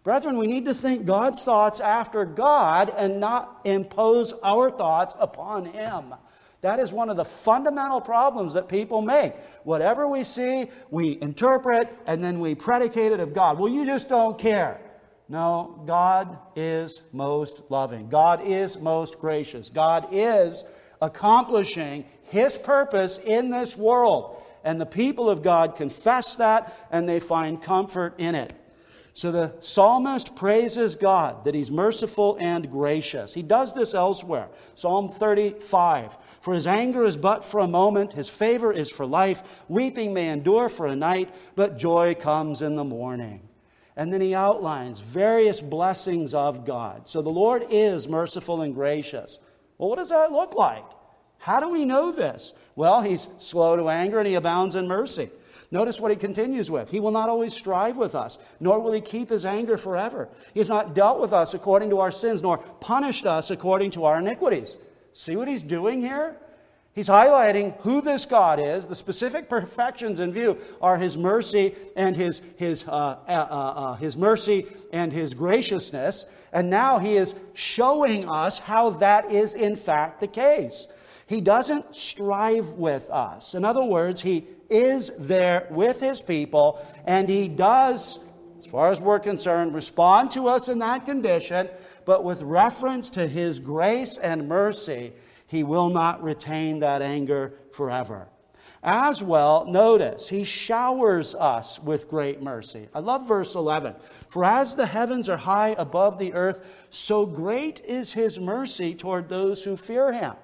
Brethren, we need to think God's thoughts after God and not impose our thoughts upon Him. That is one of the fundamental problems that people make. Whatever we see, we interpret, and then we predicate it of God. Well, you just don't care. No, God is most loving. God is most gracious. God is accomplishing His purpose in this world. And the people of God confess that and they find comfort in it. So the psalmist praises God that he's merciful and gracious. He does this elsewhere. Psalm 35 For his anger is but for a moment, his favor is for life. Weeping may endure for a night, but joy comes in the morning. And then he outlines various blessings of God. So the Lord is merciful and gracious. Well, what does that look like? How do we know this? Well, he's slow to anger and he abounds in mercy. Notice what he continues with. He will not always strive with us, nor will he keep his anger forever. He has not dealt with us according to our sins, nor punished us according to our iniquities. See what he's doing here? He's highlighting who this God is. The specific perfections in view are His mercy and His, his, uh, uh, uh, uh, his mercy and His graciousness. And now He is showing us how that is in fact the case. He doesn't strive with us. In other words, He is there with his people, and he does, as far as we're concerned, respond to us in that condition, but with reference to his grace and mercy, he will not retain that anger forever. As well, notice, he showers us with great mercy. I love verse 11. For as the heavens are high above the earth, so great is his mercy toward those who fear him.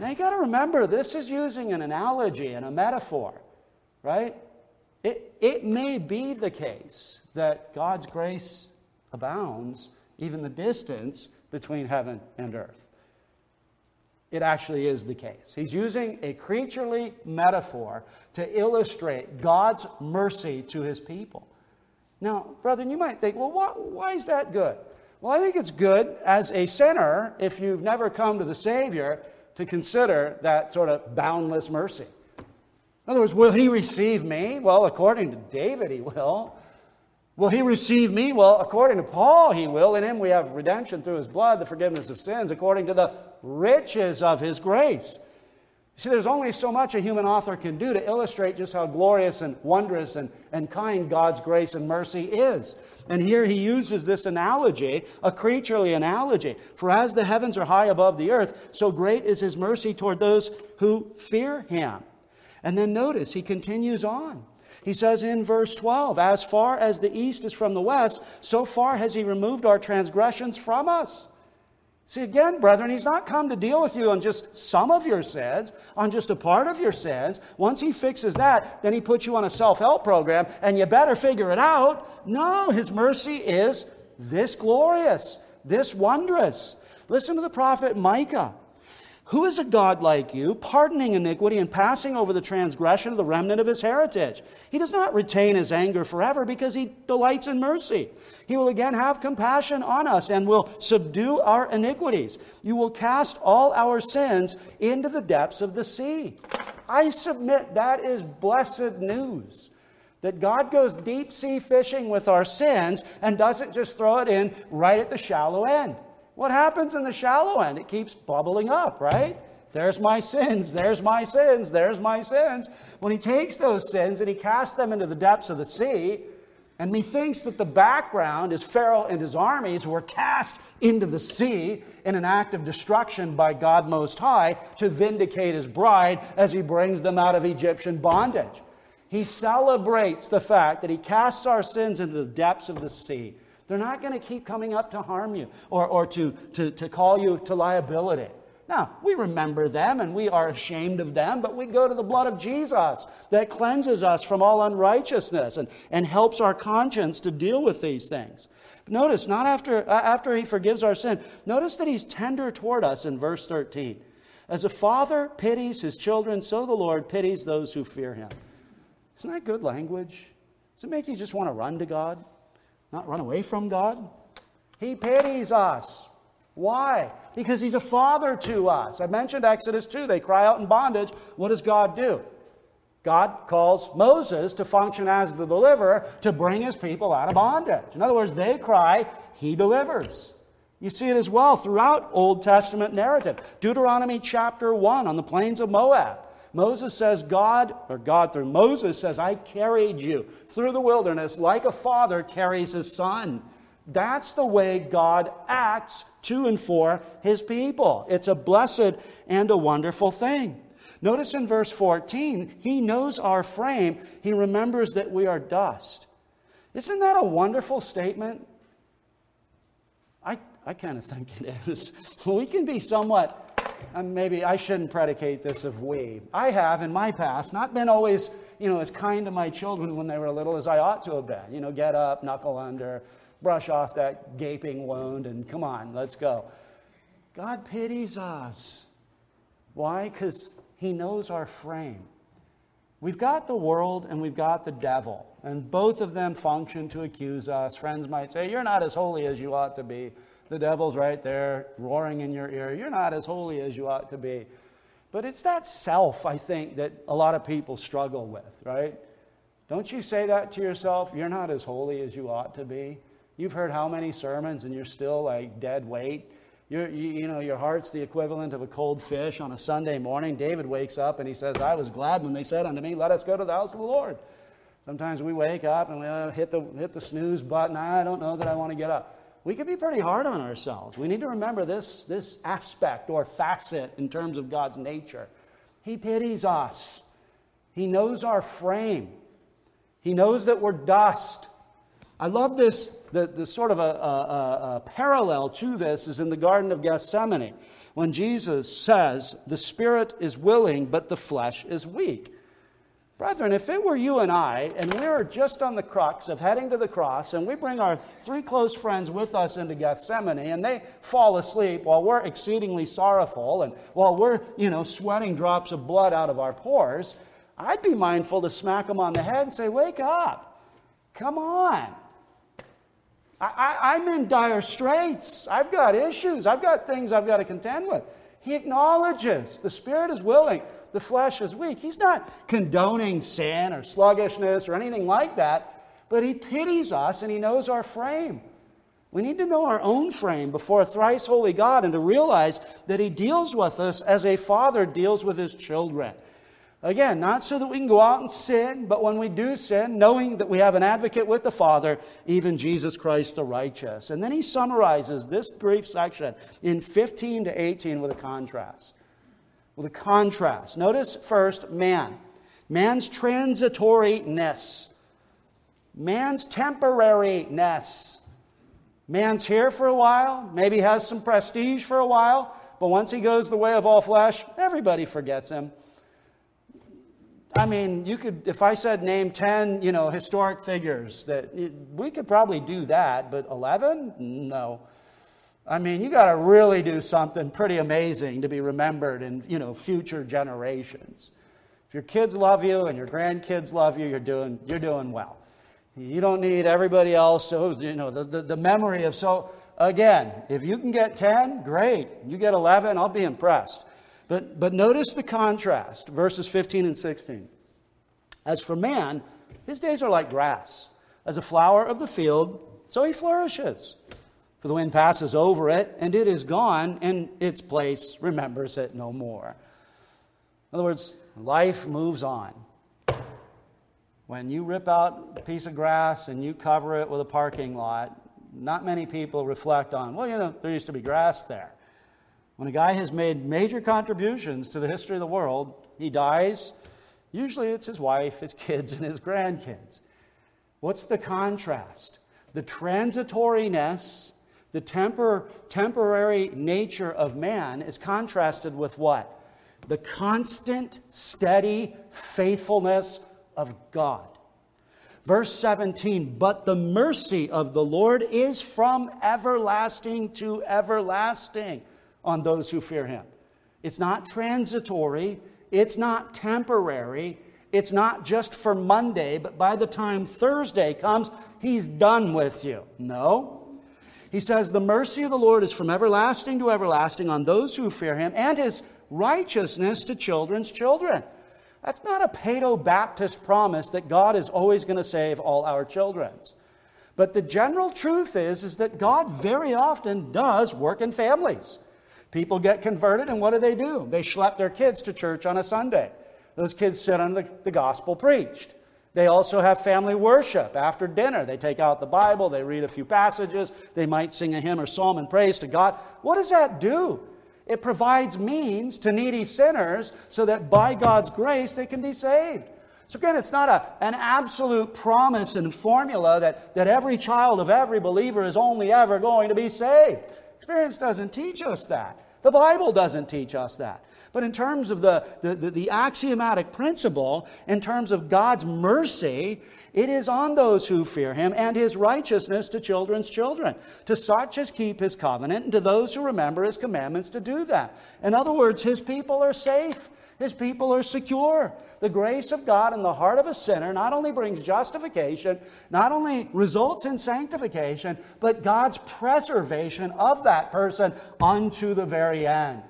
Now you got to remember, this is using an analogy and a metaphor, right? It, it may be the case that God's grace abounds even the distance between heaven and earth. It actually is the case. He's using a creaturely metaphor to illustrate God's mercy to his people. Now, brethren, you might think, well, why, why is that good? Well, I think it's good as a sinner, if you've never come to the Savior, to consider that sort of boundless mercy. In other words, will he receive me? Well, according to David, he will. Will he receive me? Well, according to Paul, he will. In him we have redemption through his blood, the forgiveness of sins, according to the riches of his grace. See, there's only so much a human author can do to illustrate just how glorious and wondrous and, and kind God's grace and mercy is. And here he uses this analogy, a creaturely analogy. For as the heavens are high above the earth, so great is his mercy toward those who fear him. And then notice, he continues on. He says in verse 12, As far as the east is from the west, so far has he removed our transgressions from us. See, again, brethren, he's not come to deal with you on just some of your sins, on just a part of your sins. Once he fixes that, then he puts you on a self help program, and you better figure it out. No, his mercy is this glorious, this wondrous. Listen to the prophet Micah. Who is a God like you, pardoning iniquity and passing over the transgression of the remnant of his heritage? He does not retain his anger forever because he delights in mercy. He will again have compassion on us and will subdue our iniquities. You will cast all our sins into the depths of the sea. I submit that is blessed news. That God goes deep sea fishing with our sins and doesn't just throw it in right at the shallow end. What happens in the shallow end? It keeps bubbling up, right? There's my sins, there's my sins, there's my sins. When he takes those sins and he casts them into the depths of the sea, and methinks that the background is Pharaoh and his armies were cast into the sea in an act of destruction by God Most High to vindicate his bride as he brings them out of Egyptian bondage. He celebrates the fact that he casts our sins into the depths of the sea they're not going to keep coming up to harm you or, or to, to, to call you to liability. Now, we remember them and we are ashamed of them, but we go to the blood of Jesus that cleanses us from all unrighteousness and, and helps our conscience to deal with these things. But notice, not after, uh, after he forgives our sin, notice that he's tender toward us in verse 13. As a father pities his children, so the Lord pities those who fear him. Isn't that good language? Does it make you just want to run to God? Not run away from God. He pities us. Why? Because He's a father to us. I mentioned Exodus 2. They cry out in bondage. What does God do? God calls Moses to function as the deliverer to bring his people out of bondage. In other words, they cry, He delivers. You see it as well throughout Old Testament narrative. Deuteronomy chapter 1 on the plains of Moab. Moses says, God, or God through Moses says, I carried you through the wilderness like a father carries his son. That's the way God acts to and for his people. It's a blessed and a wonderful thing. Notice in verse 14, he knows our frame, he remembers that we are dust. Isn't that a wonderful statement? I, I kind of think it is. [laughs] we can be somewhat and maybe I shouldn't predicate this of we. I have in my past not been always, you know, as kind to my children when they were little as I ought to have been. You know, get up, knuckle under, brush off that gaping wound, and come on, let's go. God pities us. Why? Because He knows our frame. We've got the world and we've got the devil, and both of them function to accuse us. Friends might say, You're not as holy as you ought to be. The devil's right there roaring in your ear. You're not as holy as you ought to be. But it's that self, I think, that a lot of people struggle with, right? Don't you say that to yourself? You're not as holy as you ought to be. You've heard how many sermons and you're still like dead weight. You're, you, you know, your heart's the equivalent of a cold fish on a Sunday morning. David wakes up and he says, I was glad when they said unto me, Let us go to the house of the Lord. Sometimes we wake up and we uh, hit, the, hit the snooze button. I don't know that I want to get up we can be pretty hard on ourselves. We need to remember this, this aspect or facet in terms of God's nature. He pities us, He knows our frame, He knows that we're dust. I love this, the, the sort of a, a, a parallel to this is in the Garden of Gethsemane when Jesus says, The spirit is willing, but the flesh is weak. Brethren, if it were you and I, and we are just on the crux of heading to the cross, and we bring our three close friends with us into Gethsemane, and they fall asleep while we're exceedingly sorrowful, and while we're, you know, sweating drops of blood out of our pores, I'd be mindful to smack them on the head and say, Wake up. Come on. I, am in dire straits. I've got issues. I've got things I've got to contend with. He acknowledges the spirit is willing, the flesh is weak. He's not condoning sin or sluggishness or anything like that, but he pities us and he knows our frame. We need to know our own frame before a thrice holy God and to realize that he deals with us as a father deals with his children. Again, not so that we can go out and sin, but when we do sin, knowing that we have an advocate with the Father, even Jesus Christ the righteous. And then he summarizes this brief section in 15 to 18 with a contrast. With a contrast. Notice first man. Man's transitoriness. Man's temporariness. Man's here for a while, maybe has some prestige for a while, but once he goes the way of all flesh, everybody forgets him. I mean, you could, if I said name 10, you know, historic figures, that we could probably do that, but 11? No. I mean, you got to really do something pretty amazing to be remembered in, you know, future generations. If your kids love you and your grandkids love you, you're doing, you're doing well. You don't need everybody else, so, you know, the, the, the memory of, so, again, if you can get 10, great. You get 11, I'll be impressed. But, but notice the contrast, verses 15 and 16. As for man, his days are like grass. As a flower of the field, so he flourishes. For the wind passes over it, and it is gone, and its place remembers it no more. In other words, life moves on. When you rip out a piece of grass and you cover it with a parking lot, not many people reflect on, well, you know, there used to be grass there. When a guy has made major contributions to the history of the world, he dies. Usually it's his wife, his kids, and his grandkids. What's the contrast? The transitoriness, the tempor- temporary nature of man is contrasted with what? The constant, steady faithfulness of God. Verse 17, but the mercy of the Lord is from everlasting to everlasting on those who fear him. It's not transitory, it's not temporary, It's not just for Monday, but by the time Thursday comes, he's done with you. No. He says, The mercy of the Lord is from everlasting to everlasting on those who fear him, and his righteousness to children's children. That's not a Paedo Baptist promise that God is always going to save all our children's. But the general truth is, is that God very often does work in families. People get converted, and what do they do? They schlep their kids to church on a Sunday. Those kids sit under the, the gospel preached. They also have family worship after dinner. They take out the Bible, they read a few passages, they might sing a hymn or psalm and praise to God. What does that do? It provides means to needy sinners so that by God's grace they can be saved. So, again, it's not a, an absolute promise and formula that, that every child of every believer is only ever going to be saved. Experience doesn't teach us that. The Bible doesn't teach us that. But in terms of the, the, the, the, axiomatic principle, in terms of God's mercy, it is on those who fear him and his righteousness to children's children, to such as keep his covenant, and to those who remember his commandments to do that. In other words, his people are safe. His people are secure. The grace of God in the heart of a sinner not only brings justification, not only results in sanctification, but God's preservation of that person unto the very end.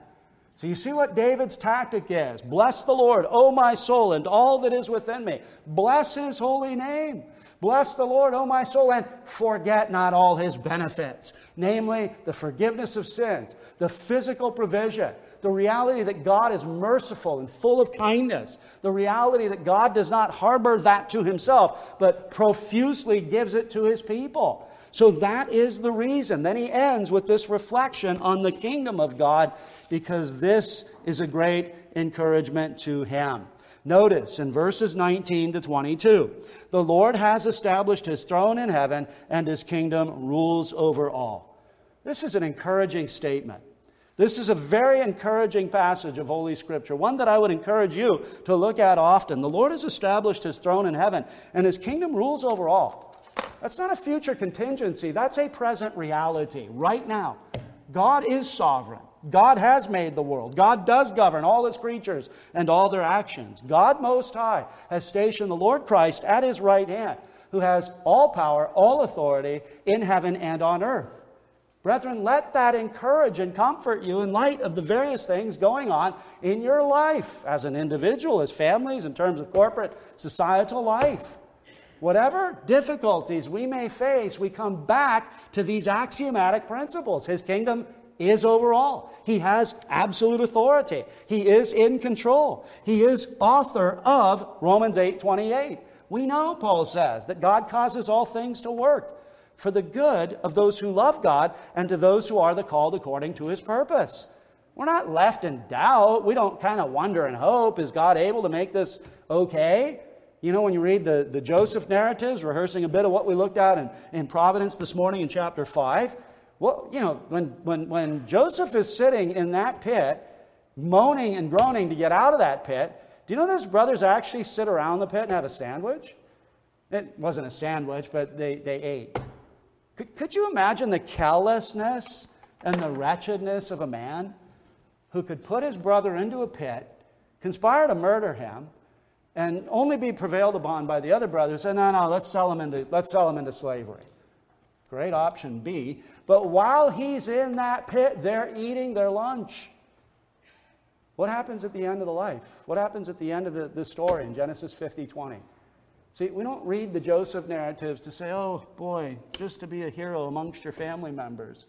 So you see what David's tactic is. Bless the Lord, O my soul, and all that is within me. Bless his holy name. Bless the Lord, O my soul, and forget not all his benefits, namely the forgiveness of sins, the physical provision, the reality that God is merciful and full of kindness, the reality that God does not harbor that to himself, but profusely gives it to his people. So that is the reason. Then he ends with this reflection on the kingdom of God because this is a great encouragement to him. Notice in verses 19 to 22 the Lord has established his throne in heaven, and his kingdom rules over all. This is an encouraging statement. This is a very encouraging passage of Holy Scripture, one that I would encourage you to look at often. The Lord has established his throne in heaven, and his kingdom rules over all. That's not a future contingency, that's a present reality right now. God is sovereign. God has made the world. God does govern all his creatures and all their actions. God Most High has stationed the Lord Christ at his right hand, who has all power, all authority in heaven and on earth. Brethren, let that encourage and comfort you in light of the various things going on in your life as an individual, as families, in terms of corporate societal life. Whatever difficulties we may face, we come back to these axiomatic principles. His kingdom is over all. He has absolute authority. He is in control. He is author of Romans 8:28. We know Paul says that God causes all things to work for the good of those who love God and to those who are the called according to his purpose. We're not left in doubt. We don't kind of wonder and hope is God able to make this okay? You know, when you read the, the Joseph narratives, rehearsing a bit of what we looked at in, in Providence this morning in chapter 5, well, you know, when, when, when Joseph is sitting in that pit, moaning and groaning to get out of that pit, do you know his brothers actually sit around the pit and have a sandwich? It wasn't a sandwich, but they, they ate. Could, could you imagine the callousness and the wretchedness of a man who could put his brother into a pit, conspire to murder him, and only be prevailed upon by the other brothers, and no, no, let's sell him into, let's sell him into slavery. Great option B. But while he's in that pit, they're eating their lunch. What happens at the end of the life? What happens at the end of the, the story in Genesis 50 20? See, we don't read the Joseph narratives to say, oh boy, just to be a hero amongst your family members.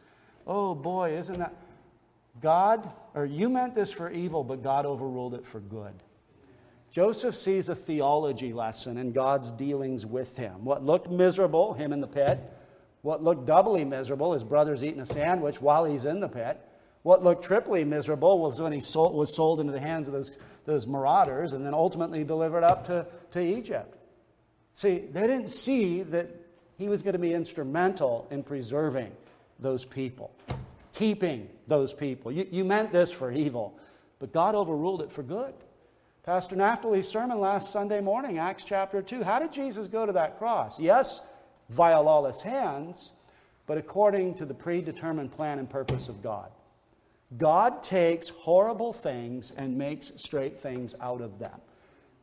Oh boy, isn't that. God, or you meant this for evil, but God overruled it for good. Joseph sees a theology lesson in God's dealings with him. What looked miserable, him in the pit. What looked doubly miserable, his brothers eating a sandwich while he's in the pit. What looked triply miserable was when he sold, was sold into the hands of those, those marauders and then ultimately delivered up to, to Egypt. See, they didn't see that he was going to be instrumental in preserving those people, keeping those people. You, you meant this for evil, but God overruled it for good. Pastor Naphtali's sermon last Sunday morning, Acts chapter 2. How did Jesus go to that cross? Yes, via lawless hands, but according to the predetermined plan and purpose of God. God takes horrible things and makes straight things out of them.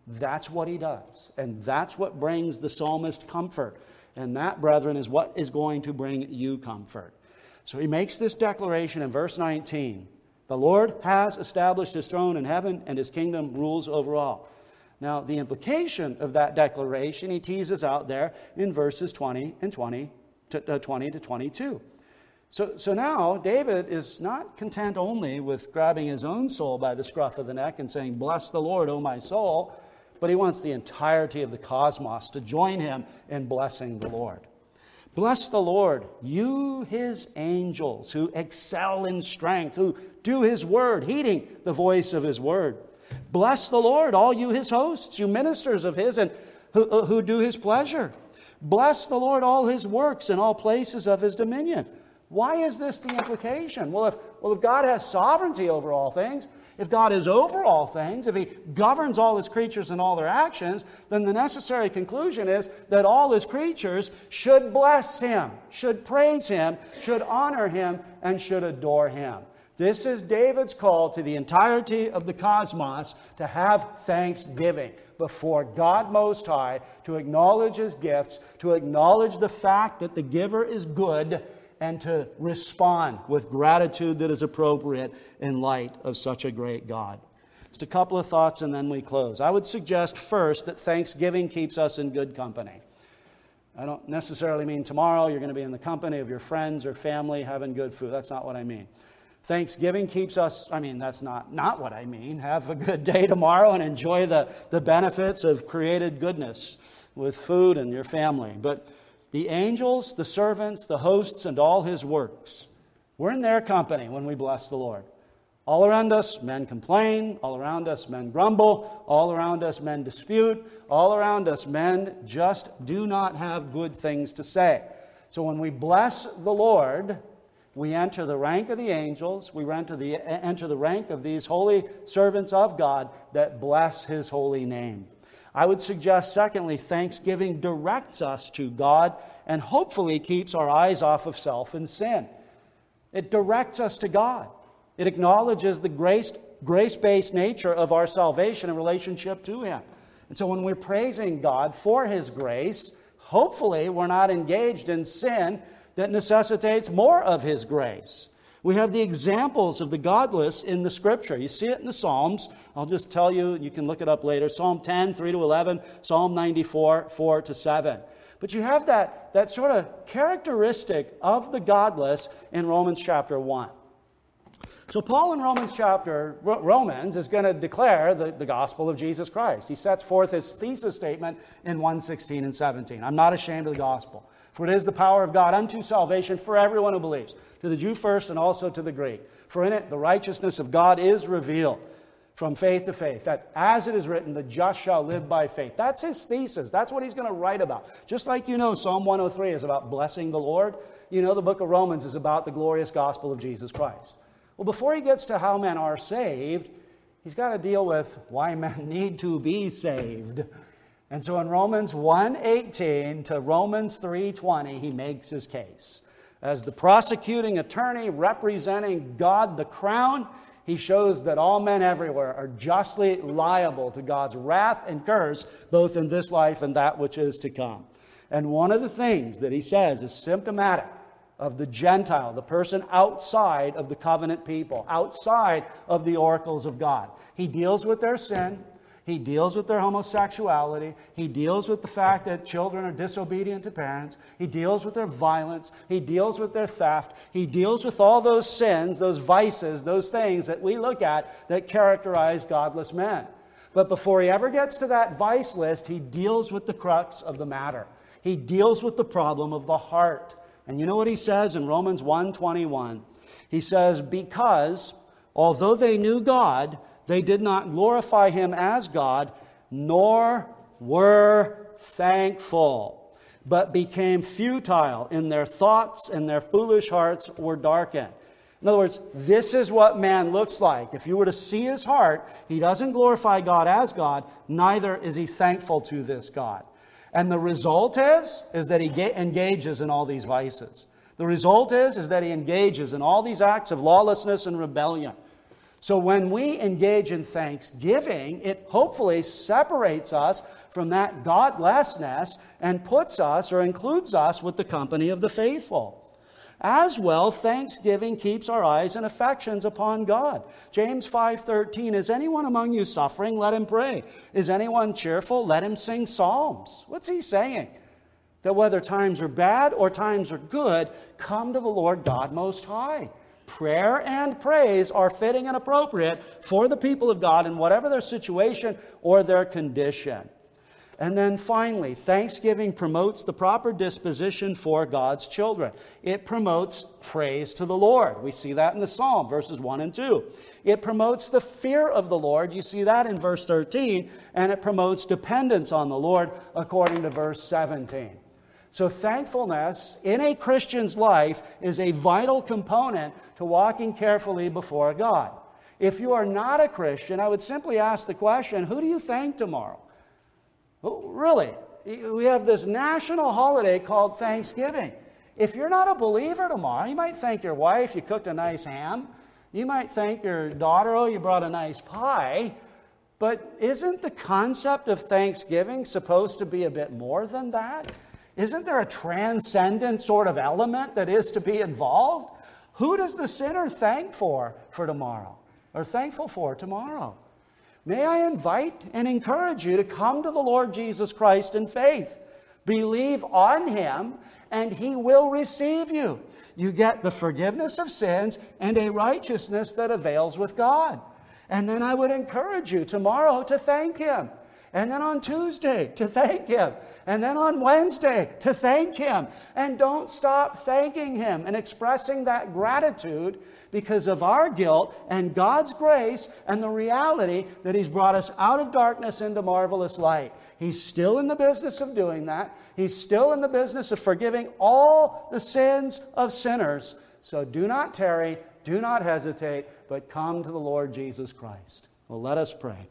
That's what he does. And that's what brings the psalmist comfort. And that, brethren, is what is going to bring you comfort. So he makes this declaration in verse 19 The Lord has established his throne in heaven, and his kingdom rules over all. Now, the implication of that declaration he teases out there in verses 20 and 20 to, uh, 20 to 22. So, so now David is not content only with grabbing his own soul by the scruff of the neck and saying, Bless the Lord, O my soul, but he wants the entirety of the cosmos to join him in blessing the Lord. Bless the Lord, you his angels who excel in strength, who do his word, heeding the voice of his word. Bless the Lord, all you his hosts, you ministers of his, and who, uh, who do his pleasure. Bless the Lord, all his works, in all places of his dominion. Why is this the implication? Well if, well, if God has sovereignty over all things, if God is over all things, if He governs all His creatures and all their actions, then the necessary conclusion is that all His creatures should bless Him, should praise Him, should honor Him, and should adore Him. This is David's call to the entirety of the cosmos to have thanksgiving before God Most High, to acknowledge His gifts, to acknowledge the fact that the giver is good and to respond with gratitude that is appropriate in light of such a great God. Just a couple of thoughts and then we close. I would suggest first that Thanksgiving keeps us in good company. I don't necessarily mean tomorrow you're going to be in the company of your friends or family having good food. That's not what I mean. Thanksgiving keeps us, I mean, that's not, not what I mean. Have a good day tomorrow and enjoy the, the benefits of created goodness with food and your family. But the angels, the servants, the hosts, and all his works. We're in their company when we bless the Lord. All around us, men complain. All around us, men grumble. All around us, men dispute. All around us, men just do not have good things to say. So when we bless the Lord, we enter the rank of the angels. We enter the, enter the rank of these holy servants of God that bless his holy name. I would suggest, secondly, thanksgiving directs us to God and hopefully keeps our eyes off of self and sin. It directs us to God. It acknowledges the grace based nature of our salvation and relationship to Him. And so when we're praising God for His grace, hopefully we're not engaged in sin that necessitates more of His grace. We have the examples of the godless in the scripture. You see it in the Psalms. I'll just tell you, you can look it up later. Psalm 10, 3 to 11, Psalm 94, 4 to 7. But you have that, that sort of characteristic of the godless in Romans chapter 1. So, Paul in Romans chapter, Romans is going to declare the, the gospel of Jesus Christ. He sets forth his thesis statement in 116 and 17. I'm not ashamed of the gospel. For it is the power of God unto salvation for everyone who believes, to the Jew first and also to the Greek. For in it the righteousness of God is revealed from faith to faith, that as it is written, the just shall live by faith. That's his thesis. That's what he's going to write about. Just like you know, Psalm 103 is about blessing the Lord, you know, the book of Romans is about the glorious gospel of Jesus Christ. Well, before he gets to how men are saved, he's got to deal with why men [laughs] need to be saved. And so in Romans 1:18 to Romans 3:20 he makes his case. As the prosecuting attorney representing God the crown, he shows that all men everywhere are justly liable to God's wrath and curse both in this life and that which is to come. And one of the things that he says is symptomatic of the Gentile, the person outside of the covenant people, outside of the oracles of God. He deals with their sin. He deals with their homosexuality. He deals with the fact that children are disobedient to parents. He deals with their violence. He deals with their theft. He deals with all those sins, those vices, those things that we look at that characterize godless men. But before he ever gets to that vice list, he deals with the crux of the matter. He deals with the problem of the heart. And you know what he says in Romans 1:21? He says, "Because although they knew God, they did not glorify him as God, nor were thankful, but became futile in their thoughts, and their foolish hearts were darkened. In other words, this is what man looks like. If you were to see his heart, he doesn't glorify God as God, neither is he thankful to this God. And the result is, is that he engages in all these vices. The result is, is that he engages in all these acts of lawlessness and rebellion. So when we engage in thanksgiving, it hopefully separates us from that godlessness and puts us or includes us with the company of the faithful. As well, thanksgiving keeps our eyes and affections upon God. James 5:13 Is anyone among you suffering? Let him pray. Is anyone cheerful? Let him sing psalms. What's he saying? That whether times are bad or times are good, come to the Lord God most high. Prayer and praise are fitting and appropriate for the people of God in whatever their situation or their condition. And then finally, thanksgiving promotes the proper disposition for God's children. It promotes praise to the Lord. We see that in the Psalm, verses 1 and 2. It promotes the fear of the Lord. You see that in verse 13. And it promotes dependence on the Lord, according to verse 17. So, thankfulness in a Christian's life is a vital component to walking carefully before God. If you are not a Christian, I would simply ask the question who do you thank tomorrow? Oh, really, we have this national holiday called Thanksgiving. If you're not a believer tomorrow, you might thank your wife, you cooked a nice ham. You might thank your daughter, oh, you brought a nice pie. But isn't the concept of Thanksgiving supposed to be a bit more than that? Isn't there a transcendent sort of element that is to be involved? Who does the sinner thank for for tomorrow or thankful for tomorrow? May I invite and encourage you to come to the Lord Jesus Christ in faith. Believe on him, and he will receive you. You get the forgiveness of sins and a righteousness that avails with God. And then I would encourage you tomorrow to thank him and then on Tuesday to thank Him, and then on Wednesday to thank Him. And don't stop thanking Him and expressing that gratitude because of our guilt and God's grace and the reality that He's brought us out of darkness into marvelous light. He's still in the business of doing that, He's still in the business of forgiving all the sins of sinners. So do not tarry, do not hesitate, but come to the Lord Jesus Christ. Well, let us pray.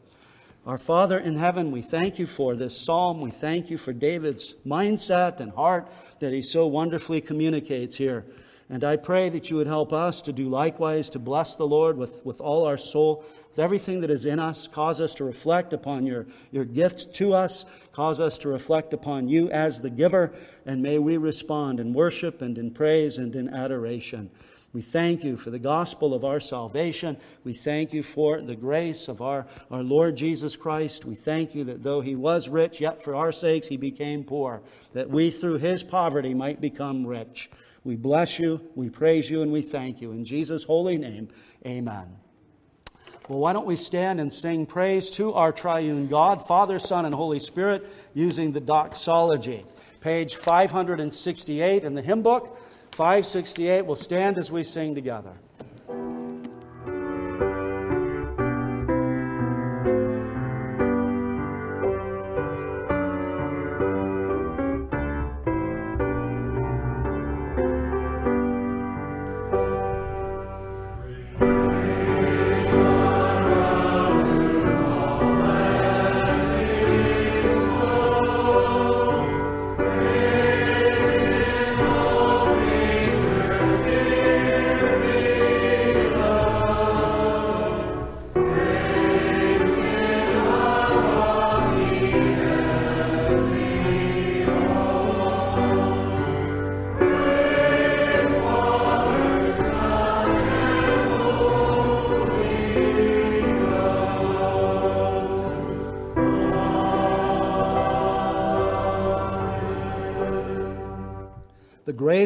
Our Father in heaven, we thank you for this psalm. We thank you for David's mindset and heart that he so wonderfully communicates here. And I pray that you would help us to do likewise, to bless the Lord with, with all our soul, with everything that is in us. Cause us to reflect upon your, your gifts to us. Cause us to reflect upon you as the giver. And may we respond in worship and in praise and in adoration. We thank you for the gospel of our salvation. We thank you for the grace of our, our Lord Jesus Christ. We thank you that though he was rich, yet for our sakes he became poor, that we through his poverty might become rich. We bless you, we praise you, and we thank you. In Jesus' holy name, amen. Well, why don't we stand and sing praise to our triune God, Father, Son, and Holy Spirit, using the doxology. Page 568 in the hymn book. 568 will stand as we sing together.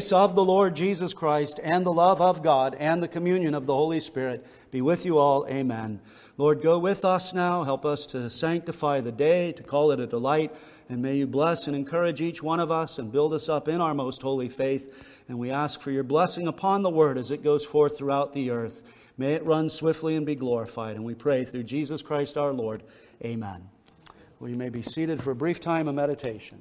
Grace of the Lord Jesus Christ and the love of God and the communion of the Holy Spirit be with you all. Amen. Lord, go with us now. Help us to sanctify the day, to call it a delight. And may you bless and encourage each one of us and build us up in our most holy faith. And we ask for your blessing upon the word as it goes forth throughout the earth. May it run swiftly and be glorified. And we pray through Jesus Christ our Lord. Amen. Well, you may be seated for a brief time of meditation.